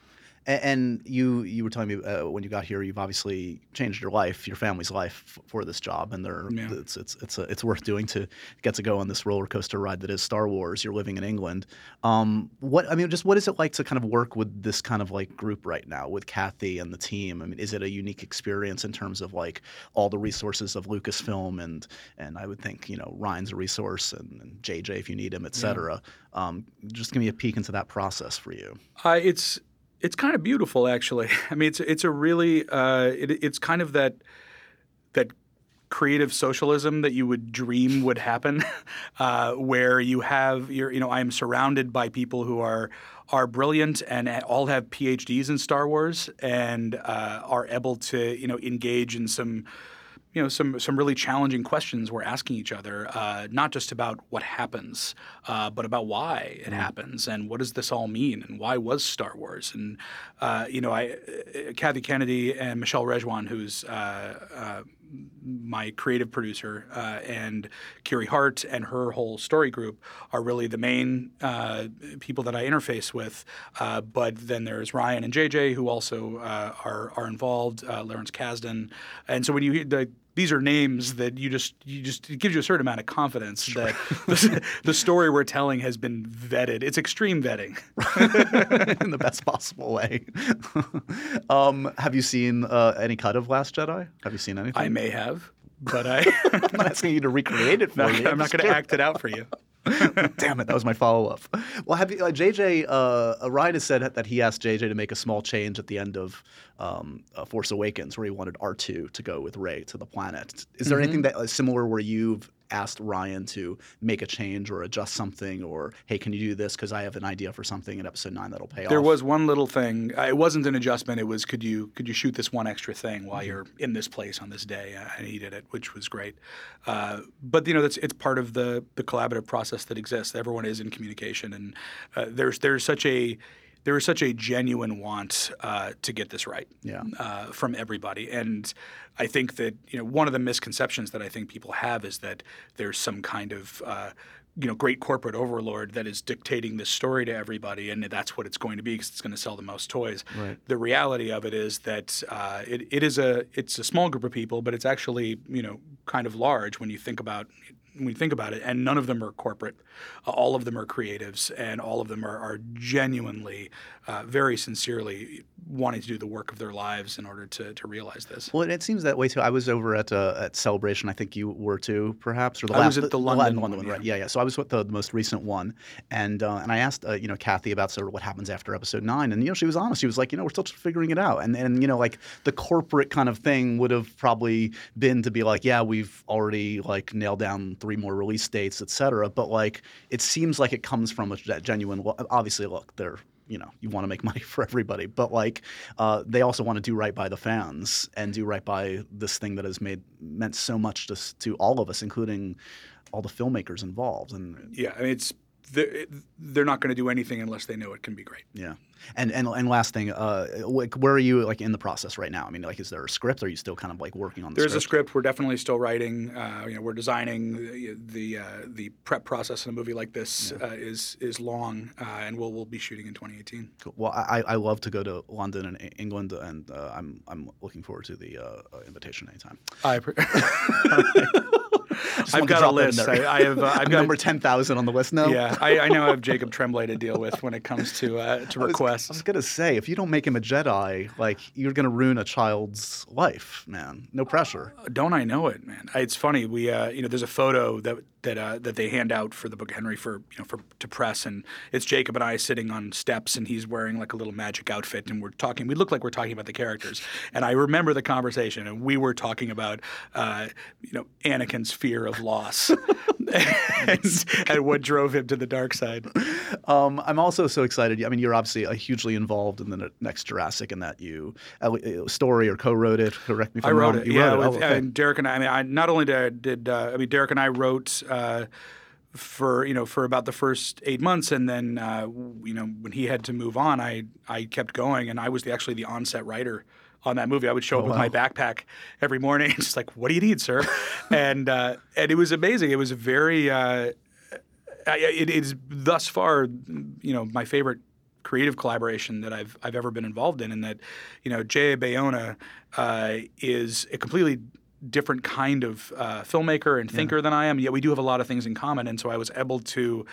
And you you were telling me uh, when you got here, you've obviously changed your life, your family's life f- for this job, and they're, Yeah. it's it's it's a, it's worth doing to get to go on this roller coaster ride that is Star Wars. You're living in England. Um, what I mean, just what is it like to kind of work with this kind of like group right now with Kathy and the team? I mean, is it a unique experience in terms of like all the resources of Lucasfilm and and I would think you know Rian's a resource and, and JJ if you need him, et cetera. Um, just give me a peek into that process for you. Uh, it's it's kind of beautiful, actually. <laughs> I mean, it's it's a really uh, it, it's kind of that that creative socialism that you would dream would happen, <laughs> uh, where you have your you know I am surrounded by people who are are brilliant and all have PhDs in Star Wars and uh, are able to you know engage in some you know some some really challenging questions we're asking each other, uh, not just about what happens, uh, but about why it happens and what does this all mean and why was Star Wars and uh, you know I uh, Kathy Kennedy and Michelle Rejwan, who's uh, uh, my creative producer, uh, and Kiri Hart and her whole story group are really the main uh, people that I interface with. Uh, but then there's Rian and JJ who also uh, are are involved. Uh, Lawrence Kasdan, and so when you hear the these are names that you just you just it gives you a certain amount of confidence that the, the story we're telling has been vetted. It's extreme vetting. <laughs> in the best possible way. <laughs> um, have you seen uh, any cut of Last Jedi? Have you seen anything? I may have, but I <laughs> I'm not asking you to recreate it for no, me. I'm not going to act it out for you. <laughs> Damn it, that was my follow up. Well, have you, uh, JJ, uh, Rian has said that he asked JJ to make a small change at the end of um, uh, Force Awakens where he wanted R2 to go with Rey to the planet. Is there anything that uh, similar where you've asked Rian to make a change or adjust something or, hey, can you do this? Because I have an idea for something in episode nine that'll pay There off. There was one little thing. Uh, It wasn't an adjustment. It was could you could you shoot this one extra thing while you're in this place on this day? And he did it, which was great. Uh, but you know, that's it's part of the the collaborative process that exists. Everyone is in communication, and uh, there's there's such a there is such a genuine want uh, to get this right Yeah. uh, from everybody. And I think that you know one of the misconceptions that I think people have is that there's some kind of uh, you know great corporate overlord that is dictating this story to everybody, and that's what it's going to be because it's going to sell the most toys. Right. The reality of it is that uh, it, it is a it's a small group of people, but it's actually you know kind of large when you think about when you think about it, and none of them are corporate. Uh, all of them are creatives, and all of them are, are genuinely, uh, very sincerely wanting to do the work of their lives in order to, to realize this. Well, and it seems that way too. I was over at uh, at Celebration. I think you were too, perhaps, or the I last, was at the la- London London one, right? Yeah, yeah. So I was with the, the most recent one, and uh, and I asked uh, you know Kathy about sort of what happens after episode nine, and you know she was honest. She was like, you know, we're still figuring it out, and and you know like the corporate kind of thing would have probably been to be like, yeah, we've already like nailed down three more release dates, et cetera. But like it seems like it comes from a genuine. Obviously, look, they're you know you want to make money <laughs> for everybody but like uh, they also want to do right by the fans and do right by this thing that has made meant so much to, to all of us including all the filmmakers involved and Yeah, I mean, it's they're, they're not going to do anything unless they know it can be great. yeah and and, and last thing uh, like where are you like in the process right now i mean like is there a script are you still kind of like working on the There's a script? script. We're definitely still writing. Uh, you know, we're designing the the, uh, the prep process in a movie like this uh, is is long, uh, and we'll we'll be shooting in 2018. Cool. well I, I love to go to london and england and uh, i'm i'm looking forward to the invitation anytime I. <laughs> <laughs> Just I've got a drop that in list. I, I have. Uh, <laughs> I've got number 10000 on the list now Yeah, I, know I now have Jacob Tremblay to deal with when it comes to uh, to I requests. I was gonna say, if you don't make him a Jedi, like you're gonna ruin a child's life, man. No pressure. Don't I know it, man? It's funny. We, uh, you know, there's a photo that that uh, that they hand out for the book Henry for you know for to press, and it's Jacob and I sitting on steps, and he's wearing like a little magic outfit, and we're talking. We look like we're talking about the characters, and I remember the conversation, and we were talking about uh, you know Anakin's fear of loss, <laughs> <laughs> and, and what drove him to the dark side. Um, I'm also so excited. I mean, you're obviously uh, hugely involved in the next Jurassic, and that you uh, story or co-wrote it. Correct me if I I'm wrote wrong. it. You yeah, wrote it. with, Oh, okay. and Derek and I. I mean, I not only did I, did uh, I mean Derek and I wrote uh, for you know for about the first eight months, and then uh, you know when he had to move on, I I kept going, and I was the, actually the on-set writer. On that movie, I would show up with my backpack every morning, <laughs> and just like, "What do you need, sir?" <laughs> and uh, and it was amazing. It was a very, uh, it is thus far, you know, my favorite creative collaboration that I've I've ever been involved in, and that you know J.A. Bayona uh, is a completely different kind of uh, filmmaker and thinker than I am. Yet we do have a lot of things in common, and so I was able to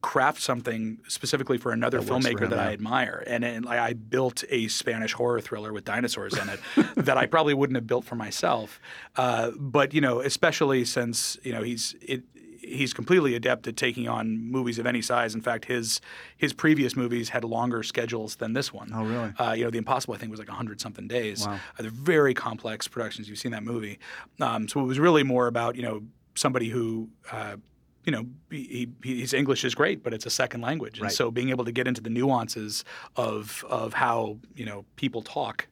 craft something specifically for another That for filmmaker him, that I admire, and, and like, I built a Spanish horror thriller with dinosaurs in it <laughs> that I probably wouldn't have built for myself. Uh, but you know, especially since you know he's it, he's completely adept at taking on movies of any size. In fact, his his previous movies had longer schedules than this one. Oh, really? Uh, you know, The Impossible I think was like hundred something days. Wow. Uh, they're very complex productions. You've seen that movie, um, so it was really more about you know somebody who. You know, he, he, his English is great, but it's a second language, and Right. so being able to get into the nuances of of how you know people talk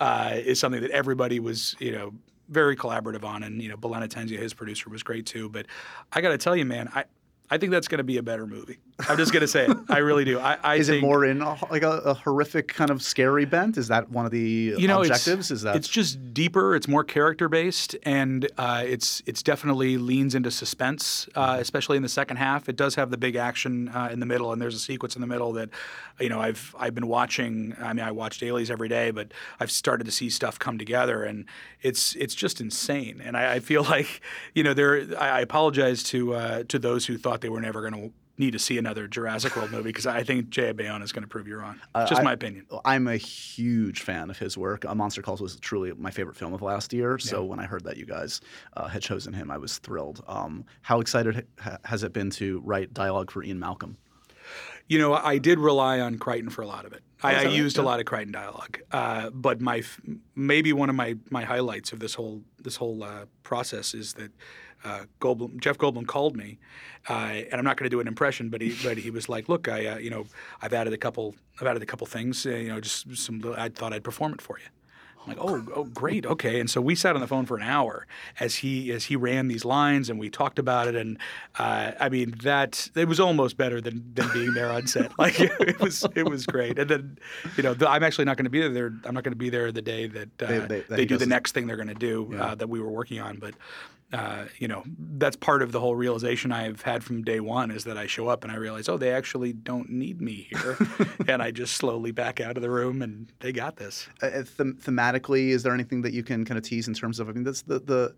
uh, is something that everybody was you know very collaborative on, and you know, Belén Atienza, his producer, was great too. But I got to tell you, man, I I think that's going to be a better movie. I'm just gonna say it. I really do. I, I Is think, it more in a, like a, a horrific kind of scary bent? Is that one of the you know, objectives? Is that it's just deeper. It's more character based, and uh, it's it's definitely leans into suspense, Mm-hmm. uh, especially in the second half. It does have the big action uh, in the middle, and there's a sequence in the middle that, you know, I've I've been watching. I mean, I watch dailies every day, but I've started to see stuff come together, and it's it's just insane. And I, I feel <laughs> like, you know, there. I, I apologize to uh, to those who thought they were never going to. Need to see another Jurassic World movie because I think J.A. Bayona is going to prove you wrong. Just I- my opinion. I'm a huge fan of his work. Uh, Monster Calls was truly my favorite film of last year. So when I heard that you guys uh, had chosen him, I was thrilled. Um, how excited ha- has it been to write dialogue for Ian Malcolm? You know, I did rely on Crichton for a lot of it. I, I right? used a lot of Crichton dialogue, uh, but my f- maybe one of my, my highlights of this whole this whole uh, process is that uh, Goldblum, Jeff Goldblum called me, uh, and I'm not going to do an impression, but he <laughs> but he was like, "Look, I uh, you know I've added a couple I've added a couple things, uh, you know, just some little- I thought I'd perform it for you." I'm like, oh, oh, great, okay. And so we sat on the phone for an hour as he as he ran these lines, and we talked about it. And uh, I mean, that it was almost better than than being there on set. <laughs> Like it was, it was great. And then, you know, the, I'm actually not going to be there. I'm not going to be there the day that uh, They- they, they- that do the next thing they're going to do Yeah. uh, that we were working on. But uh, you know, that's part of the whole realization I've had from day one is that I show up and I realize, oh, they actually don't need me here, <laughs> and I just slowly back out of the room, and they got this. Uh, uh, them- thematically, is there anything that you can kind of tease in terms of? I mean, that's the the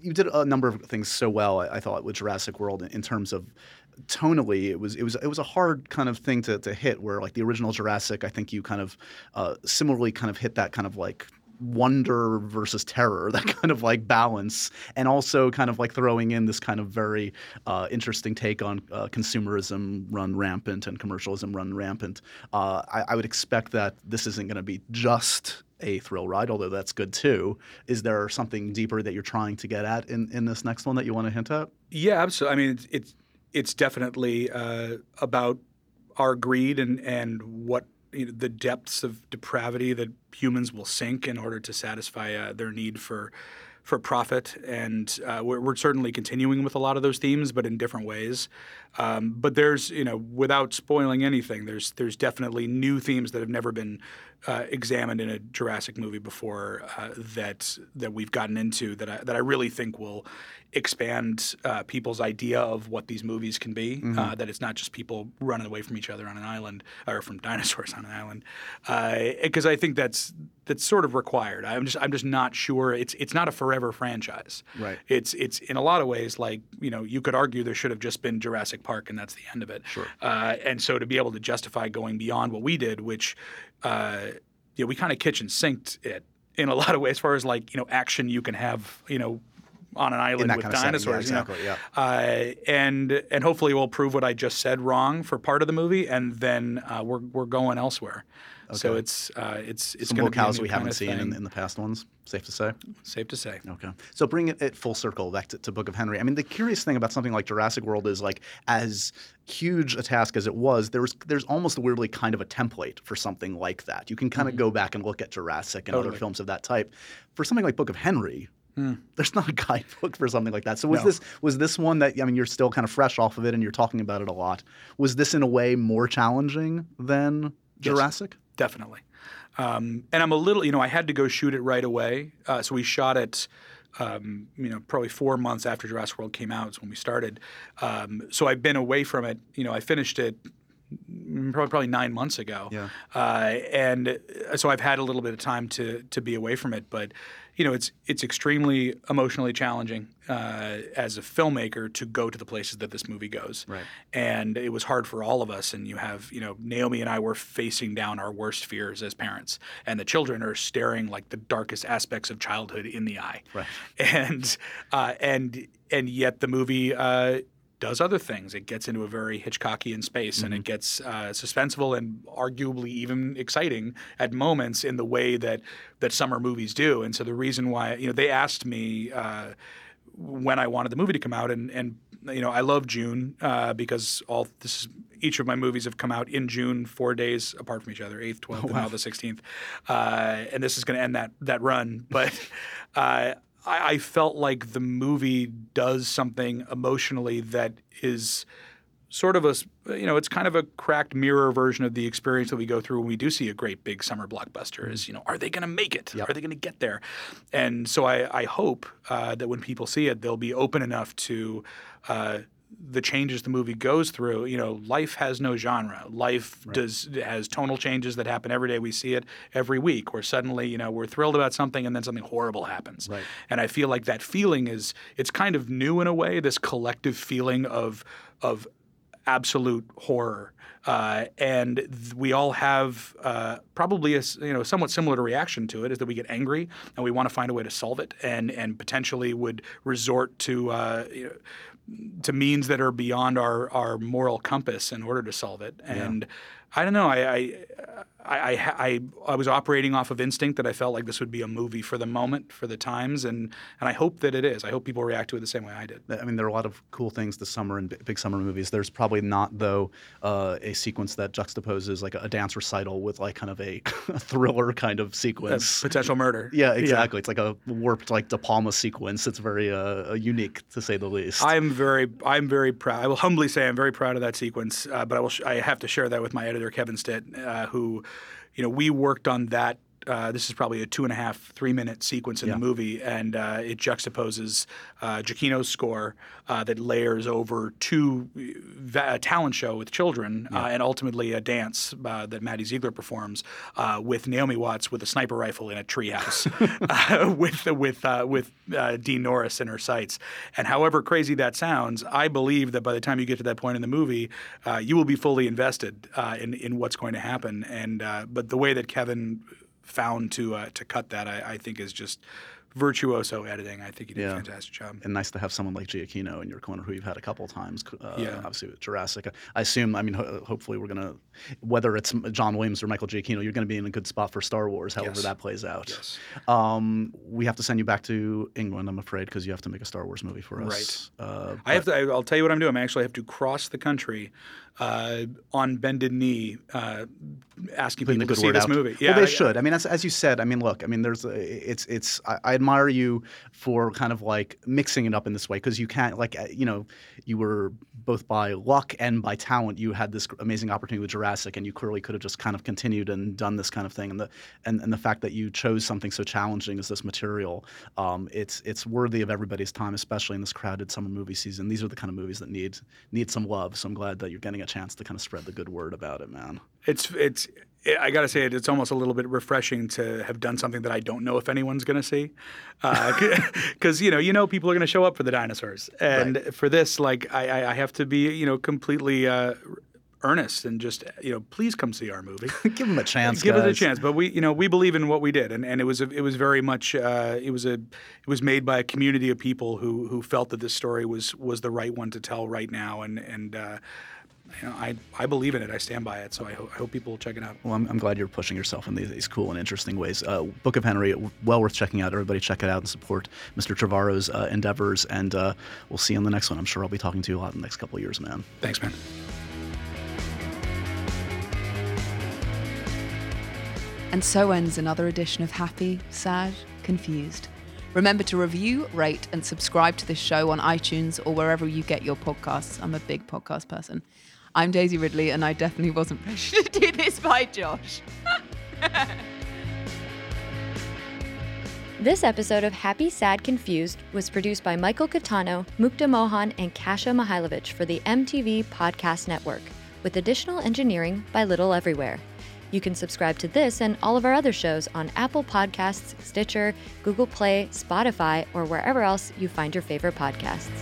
you did a number of things so well. I, I thought with Jurassic World in, in terms of tonally, it was it was it was a hard kind of thing to, to hit. Where like the original Jurassic, I think you kind of uh, similarly kind of hit that kind of like wonder versus terror, <laughs> that kind of like balance, and also kind of like throwing in this kind of very uh, interesting take on uh, consumerism run rampant and commercialism run rampant. Uh, I, I would expect that this isn't going to be just a thrill ride, although that's good too. Is there something deeper that you're trying to get at in, in this next one that you want to hint at? Yeah, absolutely. I mean, it's it's, definitely uh, about our greed and and what you know, the depths of depravity that humans will sink in order to satisfy uh, their need for for profit. And uh, we're, we're certainly continuing with a lot of those themes, but in different ways. Um, but there's you know, without spoiling anything, there's there's definitely new themes that have never been uh, examined in a Jurassic movie before uh, that that we've gotten into that I, that I really think will expand uh, people's idea of what these movies can be. Uh, that it's not just people running away from each other on an island or from dinosaurs <laughs> on an island, because I think that's that's sort of required. I'm just I'm just not sure. It's it's not a forever franchise. Right. It's it's in a lot of ways like you know you could argue there should have just been Jurassic Park and that's the end of it. Sure. Uh, and so to be able to justify going beyond what we did, which uh, you know, we kind of kitchen sinked it in a <laughs> lot of ways, as far as like you know action you can have you know on an island with setting, yeah, dinosaurs. you know. exactly, yeah. Uh, and and hopefully we'll prove what I just said wrong for part of the movie, and then uh, we're we're going elsewhere. So it's uh, it's it's Some going to be a locales we haven't seen in, in the past ones. Safe to say. Safe to say. Okay. So bring it, it full circle back to, to Book of Henry. I mean, the curious thing about something like Jurassic World is like as huge a task as it was, there was there's almost weirdly kind of a template for something like that. You can kind of go back and look at Jurassic and other films of that type. For something like Book of Henry, there's not a guidebook for something like that. So was No. this was this one that I mean you're still kind of fresh off of it and you're talking about it a lot. Was this in a way more challenging than Jurassic? Definitely. Um, and I'm a little, you know, I had to go shoot it right away. Uh, so we shot it, um, you know, probably four months after Jurassic World came out is when we started. Um, so I've been away from it. You know, I finished it probably, probably nine months ago. Yeah. Uh, and uh, so I've had a little bit of time to to be away from it, but you know, it's it's extremely emotionally challenging uh, as a filmmaker to go to the places that this movie goes. Right. And it was hard for all of us. And you have, you know, Naomi and I were facing down our worst fears as parents, and the children are staring like the darkest aspects of childhood in the eye. Right. <laughs> And uh, and and yet the movie. Uh, does other things. It gets into a very Hitchcockian space, and it gets uh, suspenseful and arguably even exciting at moments in the way that that summer movies do. And so the reason why you know they asked me uh, when I wanted the movie to come out, and and you know I love June uh, because all this is, each of my movies have come out in June, four days apart from each other, eighth, twelfth, and now the sixteenth, uh, and this is going to end that that run, but. <laughs> Uh, I, I felt like the movie does something emotionally that is sort of a you know it's kind of a cracked mirror version of the experience that we go through when we do see a great big summer blockbuster. Is you know are they going to make it? Yep. Are they going to get there? And so I, I hope uh, that when people see it, they'll be open enough to. Uh, the changes the movie goes through, you know, life has no genre. Life does has tonal changes that happen every day. We see it every week, where suddenly, you know, we're thrilled about something and then something horrible happens. Right. And I feel like that feeling is it's kind of new in a way. This collective feeling of of absolute horror. Uh, and th- we all have uh, probably a you know somewhat similar to reaction to it is that we get angry and we want to find a way to solve it and and potentially would resort to uh, you know, to means that are beyond our, our moral compass in order to solve it. And I don't know. I I, I, I I I was operating off of instinct that I felt like this would be a movie for the moment, for the times, and and I hope that it is. I hope people react to it the same way I did. I mean, there are a lot of cool things this summer in big summer movies. There's probably not, though, uh, a sequence that juxtaposes like a, a dance recital with like kind of a, <laughs> thriller kind of sequence. potential murder. <laughs> Yeah, exactly. It's like a warped like De Palma sequence. It's very uh, unique to say the least. I'm very, I'm very proud. I will humbly say I'm very proud of that sequence, uh, but I will, sh- I have to share that with my editor Kevin Stitt, uh, who, you know, we worked on that. Uh, this is probably a two and a half, three minute sequence in Yeah. the movie, and uh, it juxtaposes uh, Giacchino's score uh, that layers over two va- a talent show with children, uh, and ultimately a dance uh, that Maddie Ziegler performs uh, with Naomi Watts with a sniper rifle in a treehouse, <laughs> <laughs> uh, with with uh, with uh, Dean Norris in her sights. And however crazy that sounds, I believe that by the time you get to that point in the movie, uh, you will be fully invested uh, in in what's going to happen. And uh, but the way that Kevin found to uh, to cut that, I, I think, is just virtuoso editing. I think he did a fantastic job. and nice to have someone like Giacchino in your corner who you've had a couple times. Uh, Yeah. Obviously with Jurassic. I assume. I mean, ho- hopefully we're gonna, whether it's John Williams or Michael Giacchino, you're gonna be in a good spot for Star Wars. However Yes. that plays out. Yes. Um, we have to send you back to England, I'm afraid, because you have to make a Star Wars movie for us. Right. Uh, I have to. I'll tell you what I'm doing. I actually have to cross the country uh, on bended knee, uh, asking putting people to see this out. movie. well, they I- should. I mean, as, as you said, I mean, look, I mean, there's, it's, it's. I, I admire you for kind of like mixing it up in this way because you can't, like, uh, you know, you were both by luck and by talent. You had this amazing opportunity with Jurassic, and you clearly could have just kind of continued and done this kind of thing. And the, and, and the fact that you chose something so challenging as this material, um, it's, it's worthy of everybody's time, especially in this crowded summer movie season. These are the kind of movies that need, need some love. So I'm glad that you're getting a chance to kind of spread the good word about it, man. It's it's. I got to say it. It's almost a little bit refreshing to have done something that I don't know if anyone's to see, <laughs> because you know you know people are to show up for the dinosaurs, and for this, like I, I- I have to be you know completely uh, earnest and just you know please come see our movie. <laughs> Give them a chance. Give it a chance, but we, you know, we believe in what we did, and, and it was a, it was very much uh, it was a it was made by a community of people who who felt that this story was was the right one to tell right now, and and uh, you know, I I believe in it, I stand by it, so I, ho- I hope people will check it out. Well, I'm, I'm glad you're pushing yourself in these, these cool and interesting ways. Uh, Book of Henry, well worth checking out. Everybody check it out and support Mr. Trevorrow's uh, endeavors. And uh, we'll see you on the next one. I'm sure I'll be talking to you a lot in the next couple of years, man. Thanks, man. And so ends another edition of Happy, Sad, Confused. Remember to review, rate, and subscribe to this show on iTunes or wherever you get your podcasts. I'm a big podcast person. I'm Daisy Ridley, and I definitely wasn't <laughs> pressured to do this by Josh. <laughs> This episode of Happy, Sad, Confused was produced by Michael Catano, Mukta Mohan, and Kasia Mihailovic for the MTV Podcast Network, with additional engineering by Little Everywhere. You can subscribe to this and all of our other shows on Apple Podcasts, Stitcher, Google Play, Spotify, or wherever else you find your favorite podcasts.